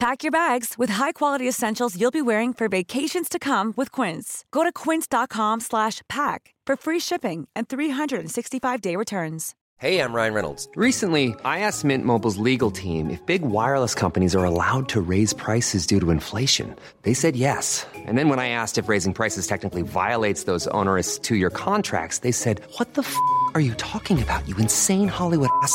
Pack your bags with high-quality essentials you'll be wearing for vacations to come with Quince. Go to quince.com/pack for free shipping and 365-day returns. Hey, I'm Ryan Reynolds. Recently, I asked Mint Mobile's legal team if big wireless companies are allowed to raise prices due to inflation. They said yes. And then when I asked if raising prices technically violates those onerous two-year contracts, they said, "What the f*** are you talking about? You insane Hollywood ass."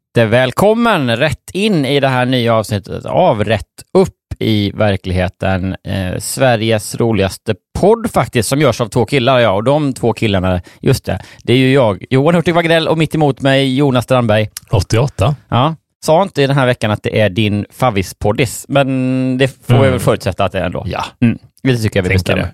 jättevälkommen rätt in i det här nya avsnittet av Rätt upp i verkligheten. Eh, Sveriges roligaste podd faktiskt, som görs av två killar, ja, och de två killarna, just det, det är ju jag, Johan Hurtig Wagrell och mitt emot mig Jonas Strandberg. 88. Ja, sa inte den här veckan att det är din favvispoddis, men det får Mm. jag väl förutsätta att det är ändå. Ja, Mm, det tycker jag vi tänker bestämmer.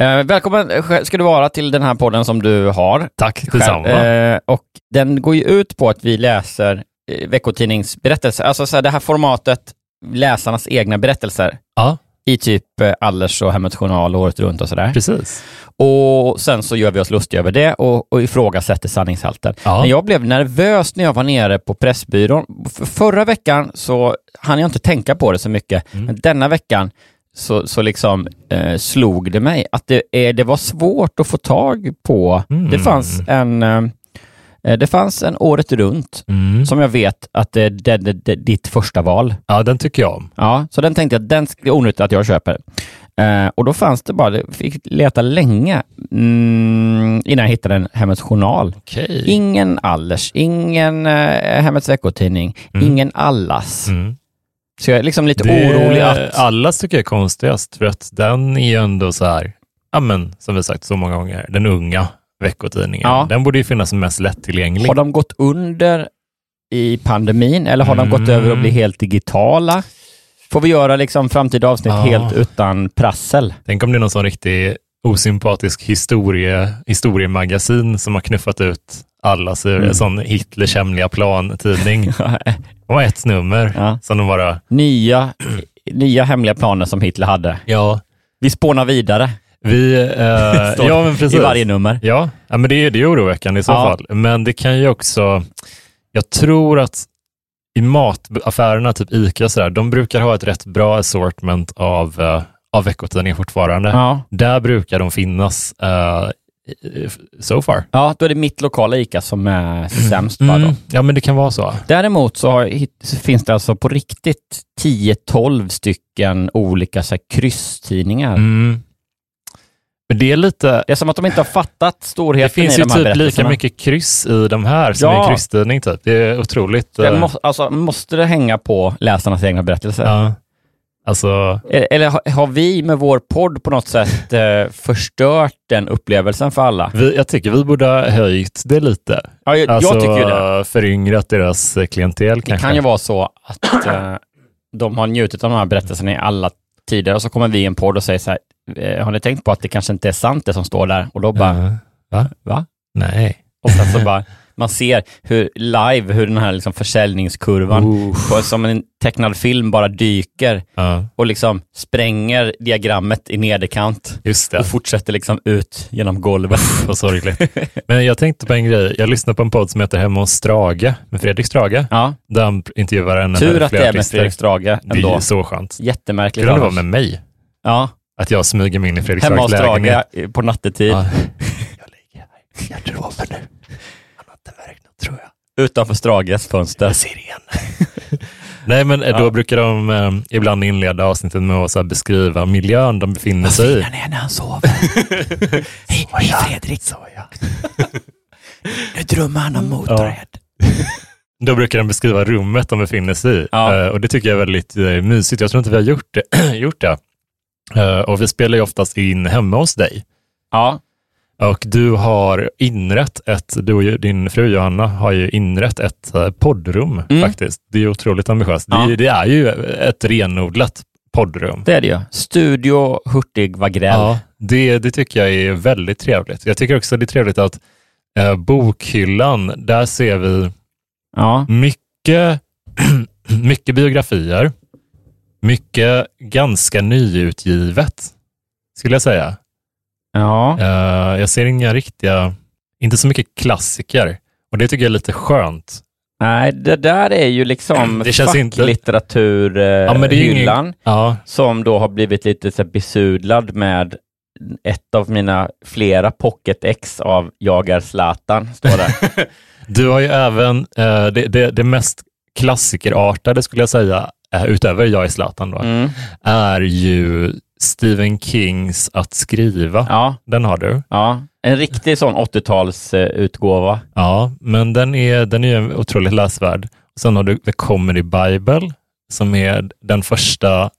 Eh, välkommen ska du vara till den här podden som du har. Tack detsamma. Eh, och den går ju ut på att vi läser eh, veckotidningsberättelser, alltså så här, det här formatet, läsarnas egna berättelser Ja, i typ eh, Allers och Hemmets Journal året runt och sådär. precis. Och sen så gör vi oss lustiga över det och, och ifrågasätter sanningshalten. Ja. Men jag blev nervös när jag var nere på Pressbyrån. För förra veckan så hann jag inte tänka på det så mycket, Mm. men denna veckan så, så liksom eh, slog det mig att det, eh, det var svårt att få tag på. Mm. Det fanns en eh, eh, det fanns en året runt Mm. som jag vet att det är det, det, ditt första val. Ja, den tycker jag om. Ja, så den tänkte jag den är onödigt att jag köper. Eh, och då fanns det bara, jag fick leta länge mm, innan jag hittade en Hemmets Journal. Okej. Ingen Allers, ingen eh, Hemmets Veckotidning, Mm. ingen Allas. Mm. Så jag är liksom lite Det- orolig att... Allas tycker jag är konstigast, för att den är ju ändå så här, ja men som vi sagt så många gånger, den unga veckotidningen. Ja. Den borde ju finnas mest lättillgänglig. Har de gått under i pandemin eller har de Mm. gått över och bli helt digitala? Får vi göra liksom framtida avsnitt Ja. helt utan prassel? Tänk om det är någon sån riktig osympatisk historie, historiemagasin som har knuffat ut Allas ur Mm. en sån Hitlers hemliga plan-tidning. Det var ett nummer Ja. som de bara, nya, nya hemliga planer som Hitler hade. ja, Vi spånar vidare vi, eh, ja men precis. i varje nummer. Ja, ja men det är, det är oroväckande i så Ja. fall. Men det kan ju också, jag tror att i mataffärerna, typ ICA, och sådär, de brukar ha ett rätt bra assortment av, eh, av veckotidningar fortfarande. Ja. Där brukar de finnas eh, so far. ja, då är det mitt lokala ICA som är sämst. Bara då. Mm. Ja, men det kan vara så. Däremot så, har, så finns det alltså på riktigt 10-12 stycken olika så här, krysstidningar. Mm. Men det är lite, Det är som att de inte har fattat det storheten finns i ju de här typ lika mycket kryss i de här som Ja. i krysstidning. Typ. Det är otroligt. Det eh, må, alltså, måste det hänga på läsarnas egna berättelser? ja. Alltså, Eller, eller har, har vi med vår podd på något sätt eh, förstört den upplevelsen för alla? vi, jag tycker vi borde ha höjt det lite. Ja, jag, Alltså, jag tycker det. föryngrat deras eh, klientel Det kanske. kan ju vara så att eh, de har njutit av de här berättelserna i alla tider och så kommer vi i en podd och säger så här, eh, har ni tänkt på att det kanske inte är sant det som står där? Och då bara, Ja. Va? va? Nej. Och sen så bara, man ser hur live, hur den här liksom försäljningskurvan på, som en tecknad film bara dyker Ja, och liksom spränger diagrammet i nederkant just det. och fortsätter liksom ut genom golvet. Vad sorgligt. Men jag tänkte på en grej. Jag lyssnade på en podd som heter Hemma hos Strage, med Fredrik Strage. Ja, Där han intervjuar en tur att det är med. Fredrik Strage Det är ändå. ju så skönt. Jättemärkligt att det var annars. med mig. Ja, Att jag smyger mig in i Fredrik Hemma hos Strage lägenhet. på nattetid. Ja. Jag ligger här i garderoben nu. Han har inte märkt något tror jag. Utanför Strages fönster. Jag ser igen. Nej, men eh, då brukar de eh, ibland inleda avsnittet med att så här, beskriva miljön de befinner sig i. är när han sover. hej, hej Fredrik. nu drömmer han om Motörhead. Då brukar de beskriva rummet de befinner sig i. Ja. Eh, och det tycker jag är väldigt eh, mysigt. Jag tror inte vi har gjort det. gjort det. Eh, och vi spelar ju oftast in hemma hos dig. Ja, Och du har inrett ett, du och din fru Johanna har ju inrett ett eh, poddrum Mm. faktiskt. Det är otroligt ambitiöst. Ja. Det, är- det är ju ett renodlat poddrum. det är det ju. Studio Hurtig Wagrell. Ja, det, det tycker jag är väldigt trevligt. Jag tycker också det är trevligt att eh, bokhyllan, där ser vi Ja. mycket, mycket biografier, mycket ganska nyutgivet, skulle jag säga. Ja. Eh, jag ser inga riktiga, inte så mycket klassiker. Och det tycker jag är lite skönt. Nej, det där är ju liksom inte- facklitteraturen Ja, ingen- Ja, som då har blivit lite så besudlad med ett av mina flera pocket X av Jag är Zlatan, står det. du har ju även eh, det, det, det mest klassikerartade, skulle jag säga, eh, utöver Jag är Zlatan, då, Mm. är ju Stephen Kings Att skriva. Ja, Den har du. ja. En riktig sån 80-talsutgåva. Ja, men den är, den är otroligt läsvärd. Sen har du The Comedy Bible, som är den första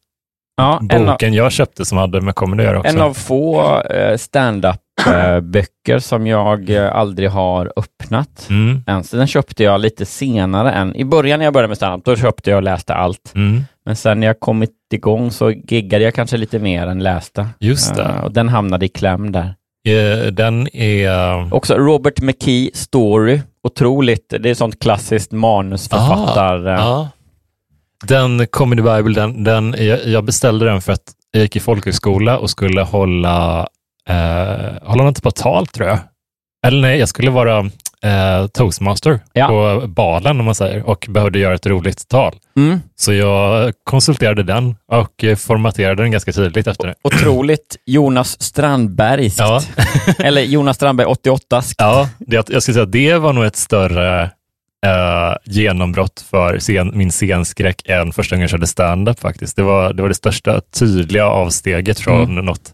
Ja, en, av, boken jag köpte som hade med comedy att göra också. en av få eh, stand-up-böcker som jag eh, aldrig har öppnat. Mm, Ens. Den köpte jag lite senare än... I början när jag började med stand-up, då köpte jag och läste allt. mm, Men sen när jag kommit igång så giggade jag kanske lite mer än läste. just det. Eh, och den hamnade i kläm där. Eh, Den är... Också Robert McKee Story. Otroligt. Det är sånt klassiskt manusförfattar... eh, ja. Den Comedy Bible, den, den, jag, jag beställde den för att jag gick i folkhögskola och skulle hålla, eh, hålla något på tal tror jag. Eller nej, jag skulle vara eh, toastmaster Ja. på balen om man säger och behövde göra ett roligt tal. Mm. Så jag konsulterade den och formaterade den ganska tydligt efter det. Otroligt Jonas Strandbergskt. Ja. Eller Jonas Strandberg 88 Ja, det, jag skulle säga att det var nog ett större eh, genombrott för scen, min scenskräck än första gången jag körde stand-up faktiskt. Det var, det var det största tydliga avsteget från något.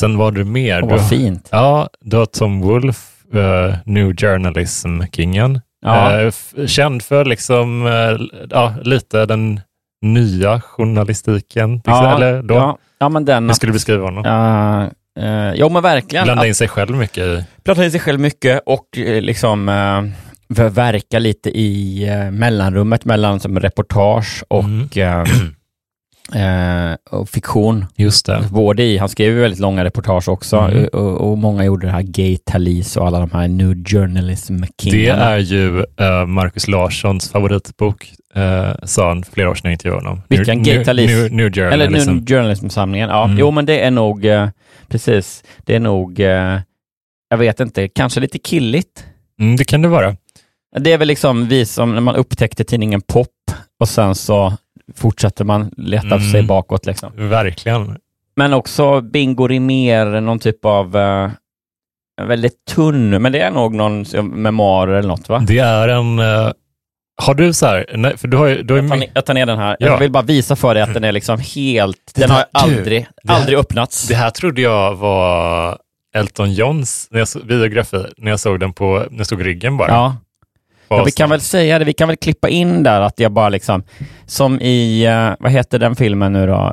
Sen var det mer. Mm. Åh, Du- vad fint. Ja, du har Tom Wolfe, eh, New Journalism-kingen. Ja. F- känd för liksom, eh, ja, lite den nya journalistiken. Ja, eller då. ja, ja, men den... Hur skulle du beskriva honom? Uh, uh, jo, men verkligen. Blanda in sig själv mycket i. Prata in sig själv mycket och liksom uh, verka lite i eh, mellanrummet mellan som reportage och, Mm. eh, eh, och fiktion. Just det. Både i, han skrev väldigt långa reportage också Mm. eh, och, och många gjorde det här Gay Talese och alla de här New Journalism Det kingarna. är ju uh, Marcus Larssons favoritbok, uh, sa han för flera år sedan jag intervjuade honom. Vilken? Gay Talese? New, New Eller Journalism. New Journalism-samlingen. Ja, Mm. jo men det är nog, eh, precis, det är nog, eh, jag vet inte, kanske lite killigt. Mm, det kan det vara. Det är väl liksom vi som, när man upptäckte tidningen Pop och sen så fortsätter man leta Mm. sig bakåt liksom. Verkligen. Men också Bingo Rimér, någon typ av eh, väldigt tunn, men det är nog någon memoarer eller något va? Det är en... eh, har du så här, nej, för du har ju... Du har Jag tar, ner, jag tar ner den här. Ja. Jag vill bara visa för dig att den är liksom helt, den har aldrig, det här- aldrig öppnats. det här trodde jag var Elton Johns när jag, så- biografi, när jag såg den på, när jag såg ryggen bara. Ja. Ja, vi kan väl säga det, vi kan väl klippa in där att jag bara liksom, som i, eh, vad heter den filmen nu då?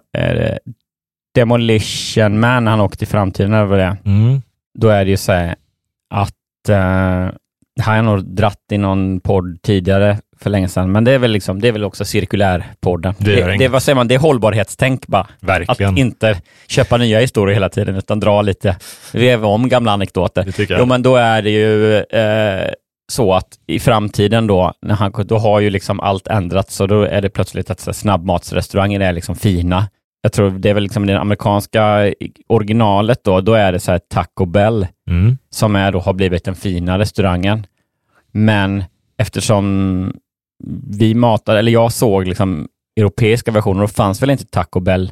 Demolition Man, han åkte till framtiden eller vad det. Mm. Då är det ju så här att, eh, det här har jag nog dratt i någon podd tidigare för länge sedan, men det är väl liksom, det är väl också cirkulärpodden. Det det, det, vad säger man, det är hållbarhetstänk bara. Att Verkligen. inte köpa nya historier hela tiden, utan dra lite, veva om gamla anekdoter. Jo, men då är det ju eh, så att i framtiden då, när han, då har ju liksom allt ändrats, så då är det plötsligt att så snabbmatsrestauranger är liksom fina. Jag tror det är väl liksom det amerikanska originalet då, då är det så här Taco Bell Mm. som är då har blivit den fina restaurangen. Men eftersom vi matade, eller jag såg liksom europeiska versioner, då fanns väl inte Taco Bell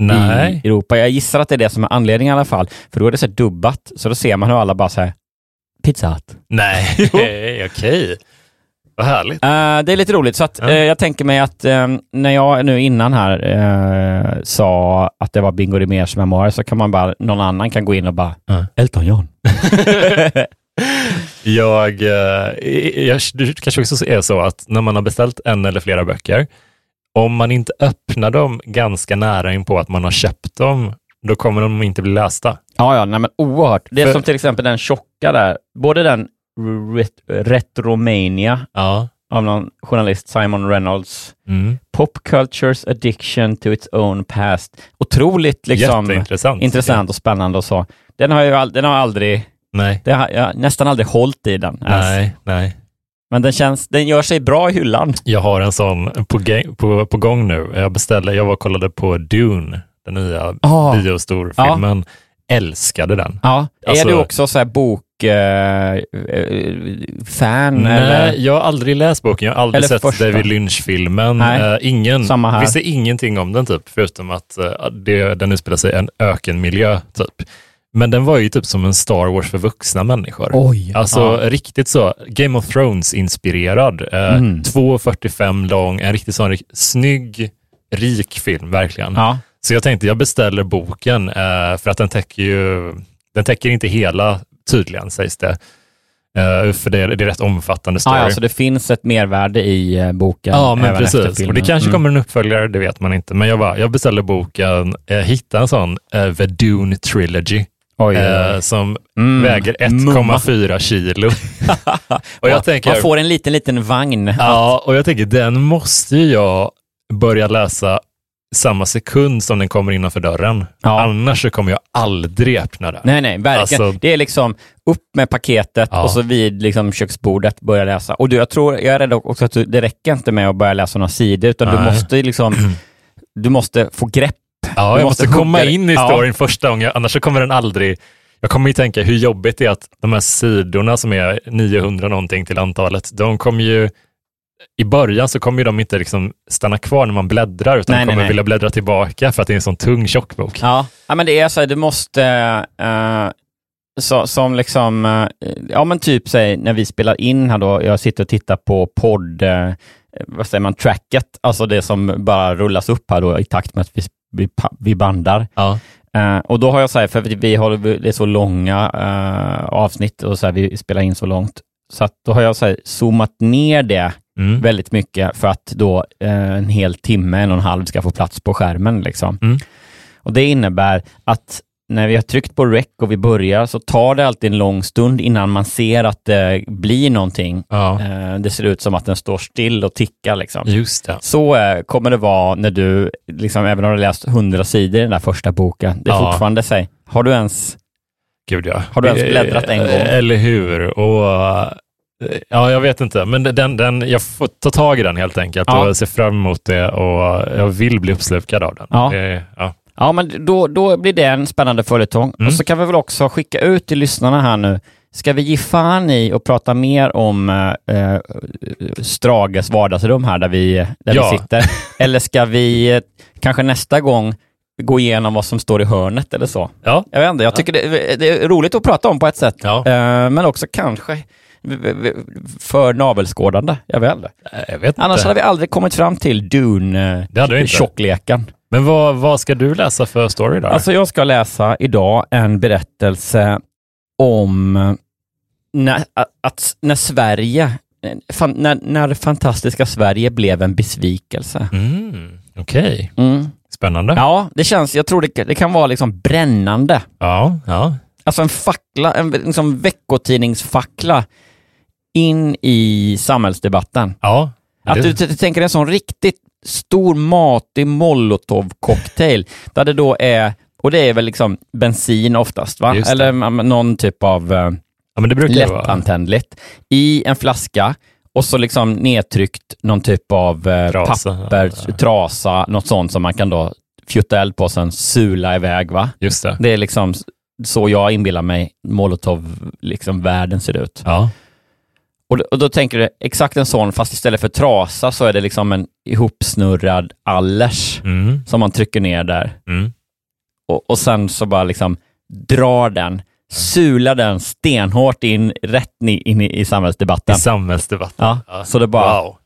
Nej. i Europa. Jag gissar att det är det som är anledningen i alla fall, för då är det så dubbat, så då ser man hur alla bara säger Pizza Hut. Nej, okej. Vad härligt. Eh, det är lite roligt, så att, eh, jag tänker mig att eh, när jag nu innan här sa att det var Bingo Rimérs memoar så kan man bara, någon annan kan gå in och bara. Elton John. Jag, jag, det kanske också är så att när man har beställt en eller flera böcker, om man inte öppnar dem ganska nära in på att man har köpt dem, då kommer de inte bli lästa. Ja, ja, nej, men oerhört. Det är För- som till exempel den tjocka där, både den ret- Retromania Ja. av någon journalist, Simon Reynolds, Mm. Pop Cultures Addiction to its own past. Otroligt liksom, intressant och spännande och så. Den har jag, den har aldrig, Nej. det har, jag har nästan aldrig hållit i den. ens. Nej, nej. Men den känns, den gör sig bra i hyllan. Jag har en sån på, på, på gång nu. Jag beställde, jag var och kollade på Dune, den nya Ah. biostorfilmen. Älskade den. Ja. Alltså- är du också så här bok, eh, eh, fan Nej, eller? jag har aldrig läst boken. Jag har aldrig Eller sett första. David Lynch-filmen. Eh, ingen, visste ingenting om den, typ, förutom att det, den utspelar sig i en ökenmiljö. Typ. Men den var ju typ som en Star Wars för vuxna människor. Oj. Alltså ja. riktigt så, Game of Thrones-inspirerad. Eh, Mm. 2.45 lång, en riktigt sån rik- snygg, rik film, verkligen. Ja. Så jag tänkte jag beställer boken eh, för att den täcker ju, den täcker inte hela tydligen sägs det. Eh, för det är, det är rätt omfattande story. Ah, ja, så det finns ett mervärde i eh, boken. Ja, men precis. Och det kanske Mm. kommer en uppföljare, det vet man inte. Men jag, bara, jag beställde boken, eh, hittade en sån eh, Dune Trilogy Oj, eh, som Mm. väger Mumma. 1,4 kilo. och jag tänker, Man får en liten, liten vagn. ja, och jag tänker, den måste ju jag börja läsa samma sekund som den kommer innanför dörren. Ja. Annars så kommer jag aldrig öppna den. Nej, nej, verkligen. Alltså- det är liksom upp med paketet Ja. och så vid liksom köksbordet börja läsa. Och du, jag tror, jag är rädd också att du, det räcker inte med att börja läsa några sidor, utan du Nej. måste liksom, du måste få grepp. Ja, Du jag måste måste komma in i Ja. storyn första gången, annars så kommer den aldrig... Jag kommer ju tänka hur jobbigt det är att de här sidorna som är 900 någonting till antalet, de kommer ju... I början så kommer de inte liksom stanna kvar när man bläddrar, utan Nej, kommer nej. vilja bläddra tillbaka för att det är en sån tung tjock bok. Ja, ja men det är så här, du måste, eh, så, som liksom, eh, ja men typ säg när vi spelar in här då, jag sitter och tittar på podd, eh, vad säger man, tracket, alltså det som bara rullas upp här då i takt med att vi, vi, vi bandar. Ja. Eh, och då har jag så här, för vi, har, det är så långa eh, avsnitt och så här, vi spelar in så långt, så att då har jag så här, zoomat ner det Mm. väldigt mycket för att då eh, en hel timme, en och en halv ska få plats på skärmen. Liksom. Mm. Och Det innebär att när vi har tryckt på rec och vi börjar så tar det alltid en lång stund innan man ser att det blir någonting. Ja, Eh, det ser ut som att den står still och tickar. Liksom. just det. Så eh, kommer det vara när du, liksom, även om du har läst hundra sidor i den där första boken, det är Ja. fortfarande sig. Har du ens Gud ja. Har du ens bläddrat en gång? Eh, Eller hur? Och, eh, ja, jag vet inte, men den, den, jag får ta tag i den helt enkelt Ja. och se fram emot det och jag vill bli uppslukad av den. Ja. Det- ja. Ja, men då, då blir det en spännande följetong. Mm. Och så kan vi väl också skicka ut till lyssnarna här nu. Ska vi ge fan i och prata mer om eh, eh, Strages vardagsrum här där vi, där Ja. vi sitter? Eller ska vi eh, kanske nästa gång gå igenom vad som står i hörnet eller så? Ja. Jag vet inte, jag tycker det, det är roligt att prata om på ett sätt. Ja. Eh, men också kanske för navelskådande. Jag vet inte. Jag vet Annars inte. hade vi aldrig kommit fram till. Dune-tjockleken. Men vad, vad ska du läsa för story då? Alltså jag ska läsa idag en berättelse om eh, när, att, när Sverige, eh, när, när fantastiska Sverige blev en besvikelse. mm, Okej, Mm. Spännande. Ja, det känns, jag tror det, det kan vara liksom brännande. Ja, ja. Alltså en fackla, en liksom veckotidningsfackla in i samhällsdebatten. ja. Att det, du, t- tänker en sån riktigt stor matig molotov-cocktail, där det då är, och det är väl liksom bensin oftast, va? Eller någon typ av eh, ja, men det brukar lättantändligt, i en flaska och så liksom nedtryckt någon typ av eh, Trasa. papper, trasa, något sånt som man kan då fjutta eld på och sen sula iväg. Va? Just det. Det är liksom så jag inbillar mig molotov, liksom världen ser ut. Ja. Och, och då tänker du exakt en sån, fast istället för trasa så är det liksom en ihopsnurrad allers Mm. som man trycker ner där. Mm. Och, och sen så bara liksom drar den, sular den stenhårt in, rätt in i, i samhällsdebatten. I samhällsdebatten. Ja, så det bara- Wow.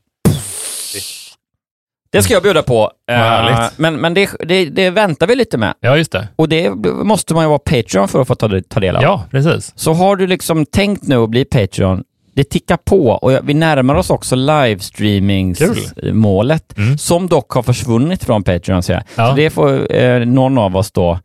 Det ska jag bjuda på. Vad Eh, men men det, det, det väntar vi lite med. Ja, just det. Och det måste man ju vara Patreon för att få ta, ta del av. Ja, precis. Så har du liksom tänkt nu att bli Patreon, det tickar på och vi närmar oss också livestreamingsmålet Mm. som dock har försvunnit från Patreon. Så. Ja. så det får eh, någon av oss då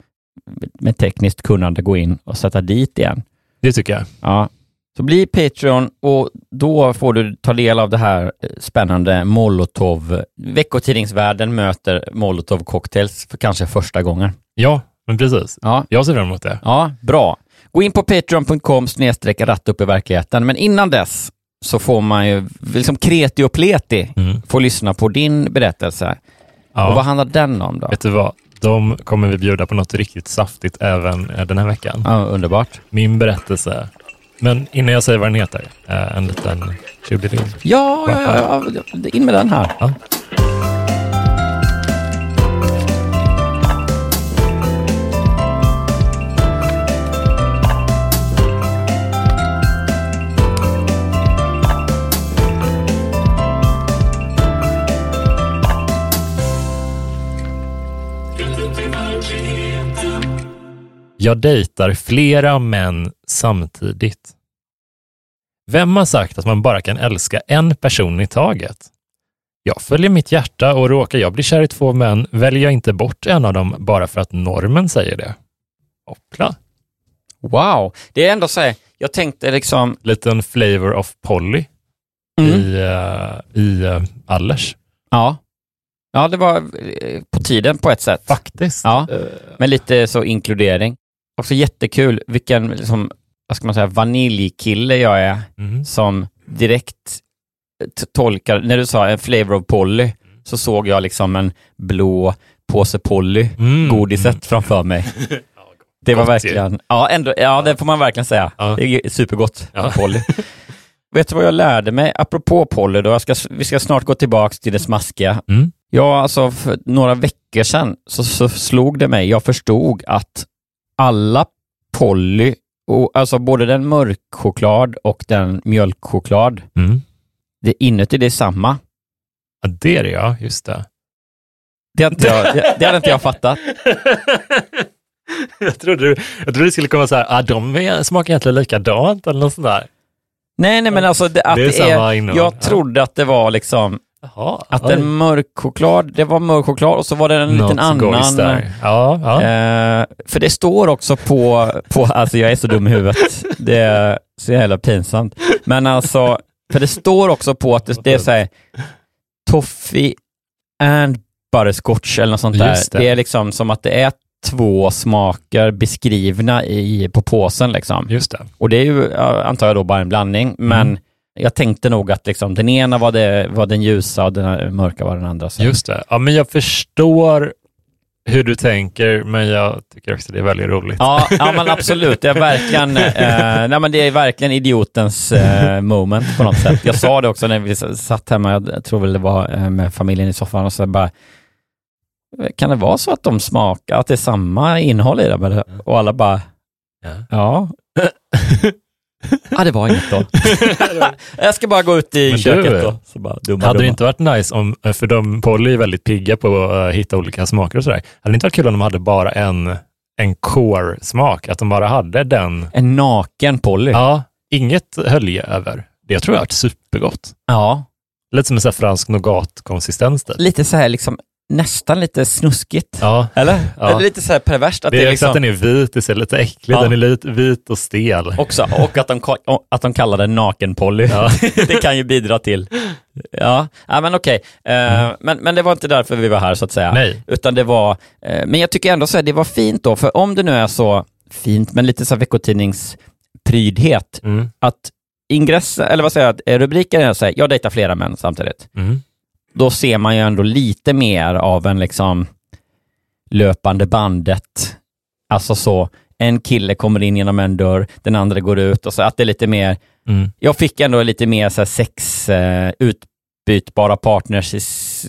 med tekniskt kunnande gå in och sätta dit igen. Det tycker jag. Ja. Så bli Patreon och då får du ta del av det här eh, spännande Molotov. Veckotidningsvärlden möter Molotov Cocktails för kanske första gången. Ja, men precis. Ja, Jag ser fram emot det. ja bra. Gå in på patreon.com snedstreck ratt upp i verkligheten, men innan dess så får man ju liksom kreti och pleti Mm. få lyssna på din berättelse. Och vad Ja. handlar den om då? Vet du vad? De kommer vi bjuda på något riktigt saftigt även eh, den här veckan. Ja, underbart. Min berättelse. Men innan jag säger vad den heter, eh, en liten tjudeling. Ja, ja, ja, ja, in med den här. Ja. Jag dejtar flera män samtidigt. Vem har sagt att man bara kan älska en person i taget? Jag följer mitt hjärta och råkar jag bli kär i två män väljer jag inte bort en av dem bara för att normen säger det. Hoppla. Wow, det är ändå så här, jag tänkte liksom, Liten flavor of Polly Mm. i, uh, i uh, Allers. ja. Ja, det var eh, på tiden på ett sätt. Faktiskt. Ja, Eh, med lite så inkludering. Också jättekul vilken, liksom, vad ska man säga, vaniljkille jag är mm. som direkt t- tolkar, när du sa en flavor of Polly, så såg jag liksom en blå påse Polly, Mm. godiset framför mig. Det var verkligen, ja, ändå, ja, det får man verkligen säga. Ja. Det är supergott, Ja. Polly. Vet du vad jag lärde mig? Apropå Polly, då, ska, vi ska snart gå tillbaka till det smaskiga. Mm. Ja, alltså för några veckor sedan så, så slog det mig, jag förstod att alla Polly, och, alltså både den mörkchoklad och den mjölkchoklad, Mm. det inuti det är samma. Ja, det är det ja, just det. Det hade inte jag, det, det hade inte jag fattat. jag, trodde, du- jag trodde det skulle komma så här, ah, de är, smakar egentligen likadant eller något sånt där. Nej, nej, men alltså det, att Det är det innehåll, jag ja. trodde att det var liksom, Jaha, att oj. en mörk choklad, det var mörk choklad och så var det en Något liten annan. Ja, ja. Eh, för det står också på, på, alltså jag är så dum i huvudet, det är så jävla pinsamt. Men alltså, för det står också på att det, det är så här, toffee and butterscotch eller något sånt där. Det. det. är liksom som att det är två smaker beskrivna i, på påsen liksom. Just det. Och det är ju, antar jag då, bara en blandning, men Mm. Jag tänkte nog att liksom, den ena var, det, var den ljusa och den mörka var den andra. Så. Just det. Ja, men jag förstår hur du tänker, men jag tycker också det är väldigt roligt. Ja, ja men absolut. Det är verkligen, eh, nej, men det är verkligen idiotens eh, moment på något sätt. Jag sa det också när vi satt hemma, jag tror väl det var eh, med familjen i soffan och så bara, kan det vara så att de smakar, att det är samma innehåll i dem? Och alla bara, Ja. ja. Ja, det var inget då. jag ska bara gå ut i Men du, köket då. Så bara, dumma, Hade det dumma. inte varit nice om, för de, Polly är väldigt pigga på att hitta olika smaker och sådär. Hade det inte varit kul om de hade bara en, en core-smak? Att de bara hade den. En naken Polly. Ja, inget hölje över. Det tror jag har varit supergott. ja. Lite som en fransk nougat-konsistens. Lite så här liksom, nästan lite snuskigt. Ja, Eller? Ja. Eller lite så här perverst. Att det det är är liksom... att den är vit, det ser lite äckligt. Ja. Den är lite vit och stel. också, och att de, att de kallar den naken-Polly. Ja. det kan ju bidra till. Ja, ja men okej. Eh, men, men det var inte därför vi var här så att säga. Mm. Nej. Utan det var, eh, men jag tycker ändå så här, det var fint då, för om det nu är så fint, men lite så här veckotidningsprydhet, Mm. att ingressen, eller vad säger jag, rubriken är så här, jag dejtar flera män samtidigt. Mm. Då ser man ju ändå lite mer av en liksom löpande bandet, alltså så en kille kommer in genom en dörr, den andra går ut och så att det är lite mer, Mm. jag fick ändå lite mer så här sex, eh, utbytbara partners,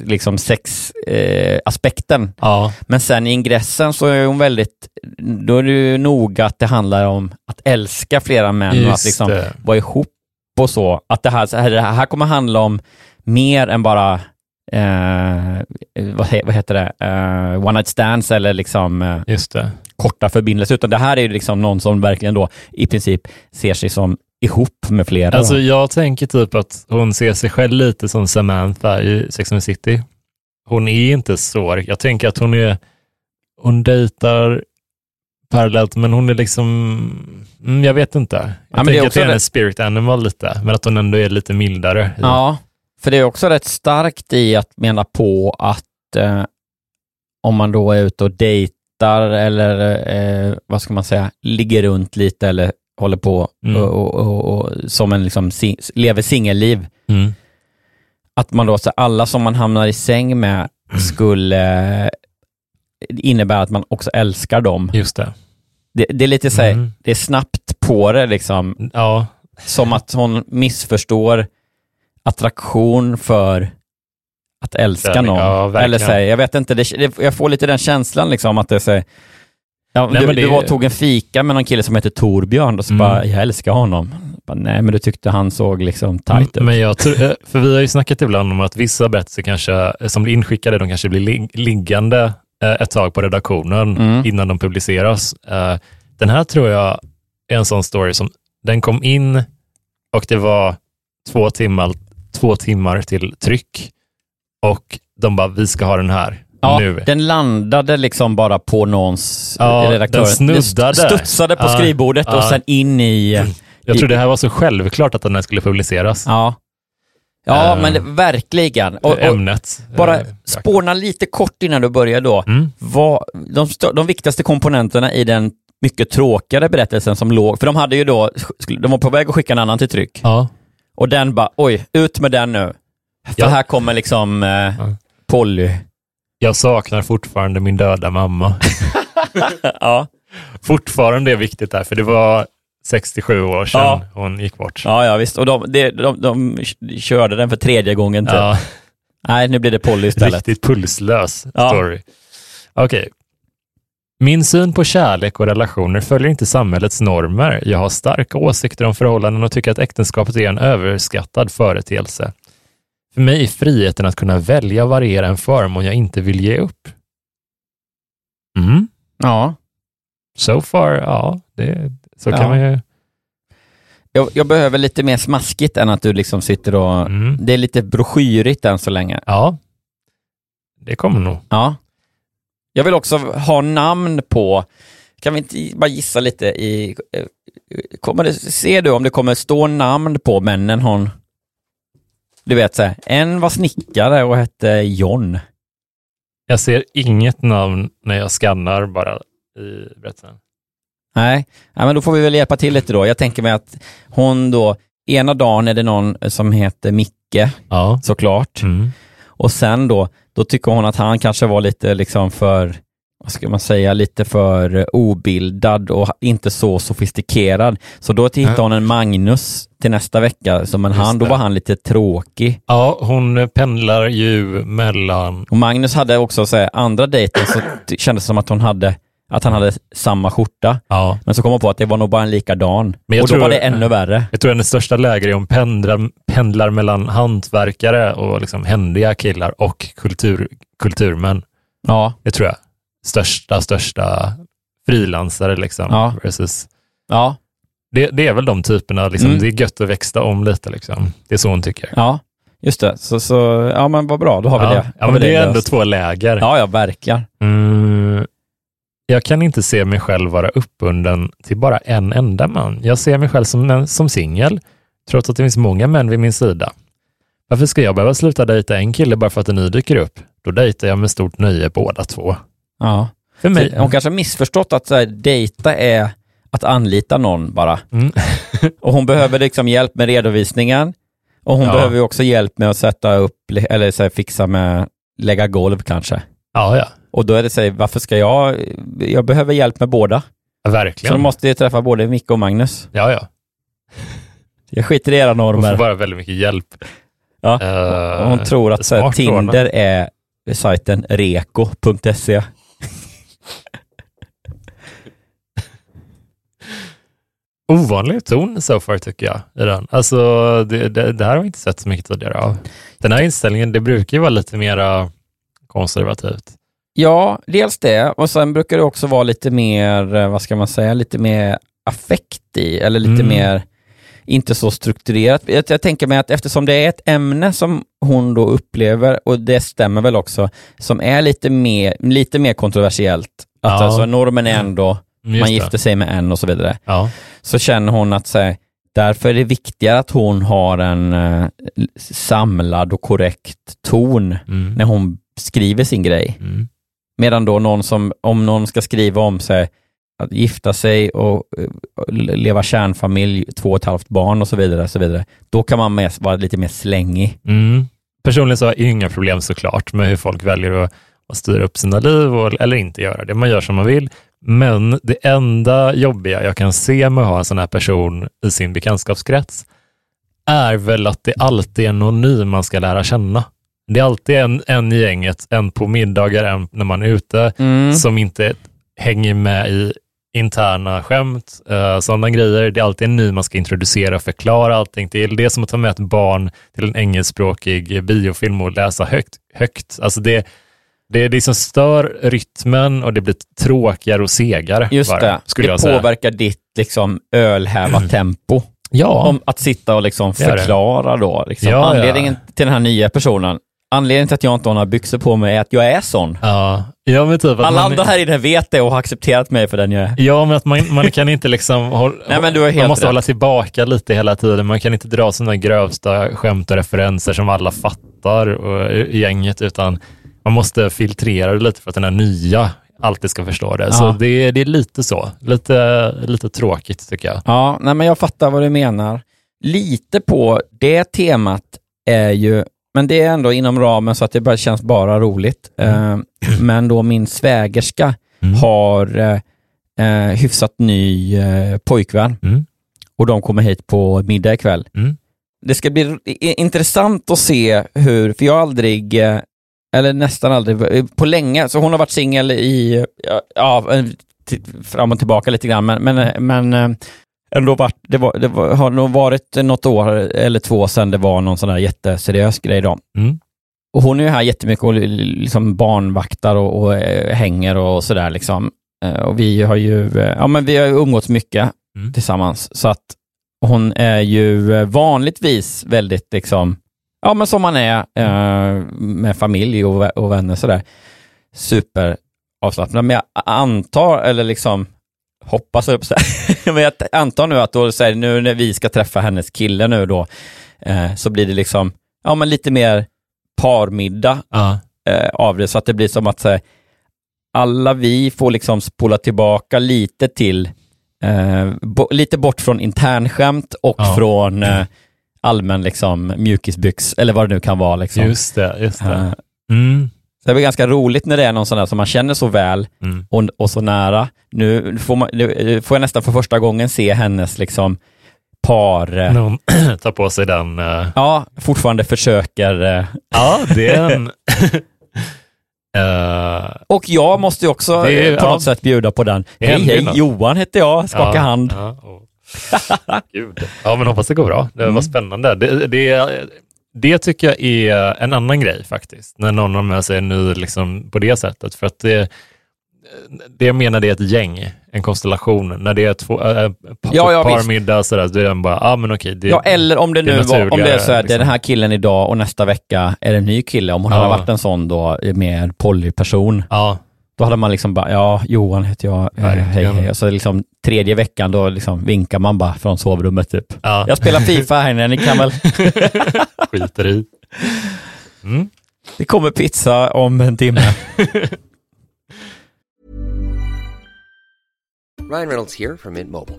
liksom sex eh, aspekten. Ja, Men sen i ingressen så är hon väldigt, då är det ju noga att det handlar om att älska flera män och att Just liksom det. vara ihop och så. Att det här, så här, det här kommer handla om mer än bara eh, vad, vad heter det, eh, one night stands eller liksom eh, korta förbindelser, utan det här är ju liksom någon som verkligen då i princip ser sig som ihop med flera. Alltså jag tänker typ att hon ser sig själv lite som Samantha i Sex and the City. Hon är inte så, jag tänker att hon är, hon dejtar parallellt, men hon är liksom, mm, jag vet inte. Jag är tänker att det är hennes spirit animal lite, men att hon ändå är lite mildare. i- Ja, för det är också rätt starkt i att mena på att eh, om man då är ute och dejtar eller eh, vad ska man säga, ligger runt lite eller håller på Mm. och, och, och, och som en liksom si, lever singelliv, Mm. att man då, så alla som man hamnar i säng med skulle eh, innebära att man också älskar dem. Just det. Det, det är lite så här, Mm. det är snabbt på det liksom, Ja, som att hon missförstår attraktion för att älska någon. ja. Eller så här, jag vet inte, det, jag får lite den känslan liksom att det är så här, ja, Nej, du, men det- du var tog en fika med någon kille som heter Torbjörn och så Mm. bara, jag älskar honom. Bara, Nej, men du tyckte han såg liksom tight ut. Mm, Men jag tror, eh, för vi har ju snackat ibland om att vissa berättelser kanske, eh, som blir inskickade, de kanske blir lig- liggande eh, ett tag på redaktionen Mm. innan de publiceras. Den här tror jag är en sån story som, den kom in och det var två timmar, två timmar till tryck och de bara, vi ska ha den här Ja, nu. den landade liksom bara på någons Ja, redaktör. den snuddade. st- Studsade på Ja, skrivbordet och ja. sen in i... Jag tror det här var så självklart att den här skulle publiceras. Ja, ja Eh, men det, verkligen. Och, och ämnet. bara eh, spåna lite kort innan du börjar då. Mm. Vad, de, de viktigaste komponenterna i den mycket tråkigare berättelsen som låg, för de hade ju då, de var på väg att skicka en annan till tryck. Ja. Och den bara, oj, ut med den nu. För Ja. här kommer liksom eh, Ja. Polly. Jag saknar fortfarande min döda mamma. ja. fortfarande är viktigt där, för det var 67 år sedan Ja. hon gick bort. ja, ja visst. Och de, de, de, de körde den för tredje gången typ. Ja, Nej, nu blir det Polly istället. riktigt pulslös story. Okej. Min syn på kärlek och relationer följer inte samhällets normer. Jag har starka åsikter om förhållanden och tycker att äktenskapet är en överskattad företeelse. För mig är friheten att kunna välja och variera en förmån jag inte vill ge upp. Mm. Ja. So far, ja, det, så Ja. kan man ju... Jag, jag behöver lite mer smaskigt än att du liksom sitter och... Mm. Det är lite broschyrigt än så länge. Ja, det kommer nog. Ja. Jag vill också ha namn på, kan vi inte bara gissa lite i, eh, kommer det, ser du om det kommer stå namn på männen hon, du vet så här, en var snickare och hette John. Jag ser inget namn när jag skannar bara i berättelsen. Nej, ja, men då får vi väl hjälpa till lite då. Jag tänker mig att hon då, ena dagen är det någon som heter Micke, Ja. såklart. Mm. Och sen då, då tycker hon att han kanske var lite liksom för, vad ska man säga, lite för obildad och inte så sofistikerad. Så då hittade hon en Magnus till nästa vecka, som en Just han, då det. var han lite tråkig. ja, hon pendlar ju mellan... Och Magnus hade också så här, andra dejten så kändes det som att hon hade, att han hade samma skjorta. Ja. Men så kom hon på att det var nog bara en likadan. Men och då tror- var det ännu värre. Jag tror hennes största läger är hon pendlar, pendlar mellan hantverkare och liksom händiga killar och kultur, kulturmän. Ja, Det tror jag. Största, största frilansare liksom. Ja. Versus, ja, det, det är väl de typerna, liksom, Mm. det är gött att växta om lite. Liksom. Det är så hon tycker. ja. Just det. Så, så ja men vad bra, då har vi ja. det. ja, men det är ändå två läger. Ja, ja, verkligen. Mm, jag kan inte se mig själv vara uppbunden till bara en enda man. Jag ser mig själv som, som singel, trots att det finns många män vid min sida. Varför ska jag behöva sluta dejta en kille bara för att en ny dyker upp? Då dejtar jag med stort nöje båda två. Ja. För mig. Hon kanske har missförstått att så här, dejta är att anlita någon bara. Mm. Och hon behöver liksom hjälp med redovisningen och hon Ja. behöver också hjälp med att sätta upp, eller så här, fixa med, lägga golv kanske. Ja, ja. Och då är det så här, varför ska jag, jag behöver hjälp med båda. Ja, Så verkligen. de måste ju träffa både Micke och Magnus. Ja, ja. Jag skiter i era De får normer. bara väldigt mycket hjälp. Ja. Och hon tror att så här, Tinder är sajten reko.se. Ovanlig ton so far tycker jag i den. Alltså, det, det, det här har vi inte sett så mycket tidigare av. Den här inställningen, det brukar ju vara lite mera konservativt. Ja, dels det. Och sen brukar det också vara lite mer, eh, vad ska man säga, lite mer affekt i, eller lite Mm. mer, inte så strukturerat. Jag, jag tänker mig att eftersom det är ett ämne som hon då upplever, och det stämmer väl också, som är lite mer, lite mer kontroversiellt, att Ja. alltså normen är ändå, Mm, man det. gifter sig med en och så vidare, Ja. så känner hon att så här, därför är det viktigare att hon har en eh, samlad och korrekt ton Mm. när hon skriver sin grej. Mm. Medan då någon som, om någon ska skriva om sig, att gifta sig och eh, leva kärnfamilj, två och ett halvt barn och så vidare, så vidare. då kan man med, vara lite mer slängig. Mm. Personligen så har jag inga problem såklart med hur folk väljer att, att styra upp sina liv och, eller inte göra det. Man gör som man vill. Men det enda jobbiga jag kan se med att ha en sån här person i sin bekantskapskrets är väl att det alltid är någon ny man ska lära känna. Det är alltid en, en i gänget, en på middagar, en när man är ute, som inte hänger med i interna skämt, uh, sådana grejer. Det är alltid en ny man ska introducera och förklara allting till. Det är som att ta med ett barn till en engelskspråkig biofilm och läsa högt. högt. Alltså det, det, det som stör rytmen och det blir tråkigare och segare. Just bara, det, skulle det jag säga. påverkar ditt liksom ölhäva-tempo. Ja, Om att sitta och liksom förklara då. Liksom. Ja, ja. Anledningen till den här nya personen, anledningen till att jag inte har några byxor på mig är att jag är sån. ja. ja men typ Alla andra här inne vet det och har accepterat mig för den jag är. Ja, men att man, man kan inte liksom hålla, Nej, men du helt man måste rätt. hålla tillbaka lite hela tiden. Man kan inte dra sina grövsta skämt och referenser som alla fattar och, i gänget, utan man måste filtrera det lite för att den här nya alltid ska förstå det. Så Ja. det, det är lite så. Lite, lite tråkigt tycker jag. Ja, nej, men jag fattar vad du menar. Lite på det temat är ju, men det är ändå inom ramen så att det bara känns bara roligt. Eh, men då min svägerska Mm. har eh, eh, hyfsat ny eh, pojkvän Mm. och de kommer hit på middag ikväll. Mm. Det ska bli intressant att se hur, för jag har aldrig, eh, eller nästan aldrig, eh, på länge, så hon har varit singel i, ja, fram och tillbaka lite grann, men, men, men ändå varit, det, var, det var, har nog varit något år eller två sedan det var någon sån där jätteseriös grej då. Mm. Och hon är ju här jättemycket och liksom barnvaktar och, och eh, hänger och sådär liksom. Eh, Och vi har ju, eh, ja men vi har umgåtts mycket Mm. tillsammans. Så att hon är ju vanligtvis väldigt liksom, ja men som man är eh, med familj och, och vänner sådär, super avslappnad. Men jag antar, eller liksom hoppas så här. men jag antar nu att då, så här, nu när vi ska träffa hennes kille nu då, eh, så blir det liksom, ja men lite mer parmiddag Ja. eh, av det, så att det blir som att så här, alla vi får liksom spola tillbaka lite till, eh, bo, lite bort från internskämt och Ja. från eh, allmän liksom mjukisbyx, eller vad det nu kan vara. Liksom. Just det. Just det. Eh, Mm. Så det blir ganska roligt när det är någon sån där som man känner så väl Mm. och, och så nära. Nu får, man, nu får jag nästan för första gången se hennes liksom par, eh, När hon tar på sig den. eh, ja, fortfarande försöker eh, Ja, det är en... Eh, Och jag måste ju också Det är- eh, på ja. något sätt bjuda på den. Hej hej. Johan heter jag, skaka ja, hand. Ja, Gud. ja, men hoppas det går bra. Det var Mm. spännande. Det, det, det tycker jag är en annan grej faktiskt, när någon har med sig en ny liksom, på det sättet. För att det, det jag menar det är ett gäng, en konstellation. När det är två, äh, pa, Ja, ja, par visst. middag sådär, då är den bara, ah, men okej. Det, Ja, eller om det det nu var, om det är så här, det är den liksom. här killen idag och nästa vecka är det en ny kille. Om hon Ja. hade varit en sån då med polyperson, ja, då hade man liksom bara, ja, Johan heter jag, eh, hej hej. Och så liksom tredje veckan, då liksom vinkar man bara från sovrummet typ. ja. Jag spelar Fifa här inne, ni kan väl, skiter i. Mm. det kommer pizza om en timme. Ryan Reynolds here from Mint Mobile.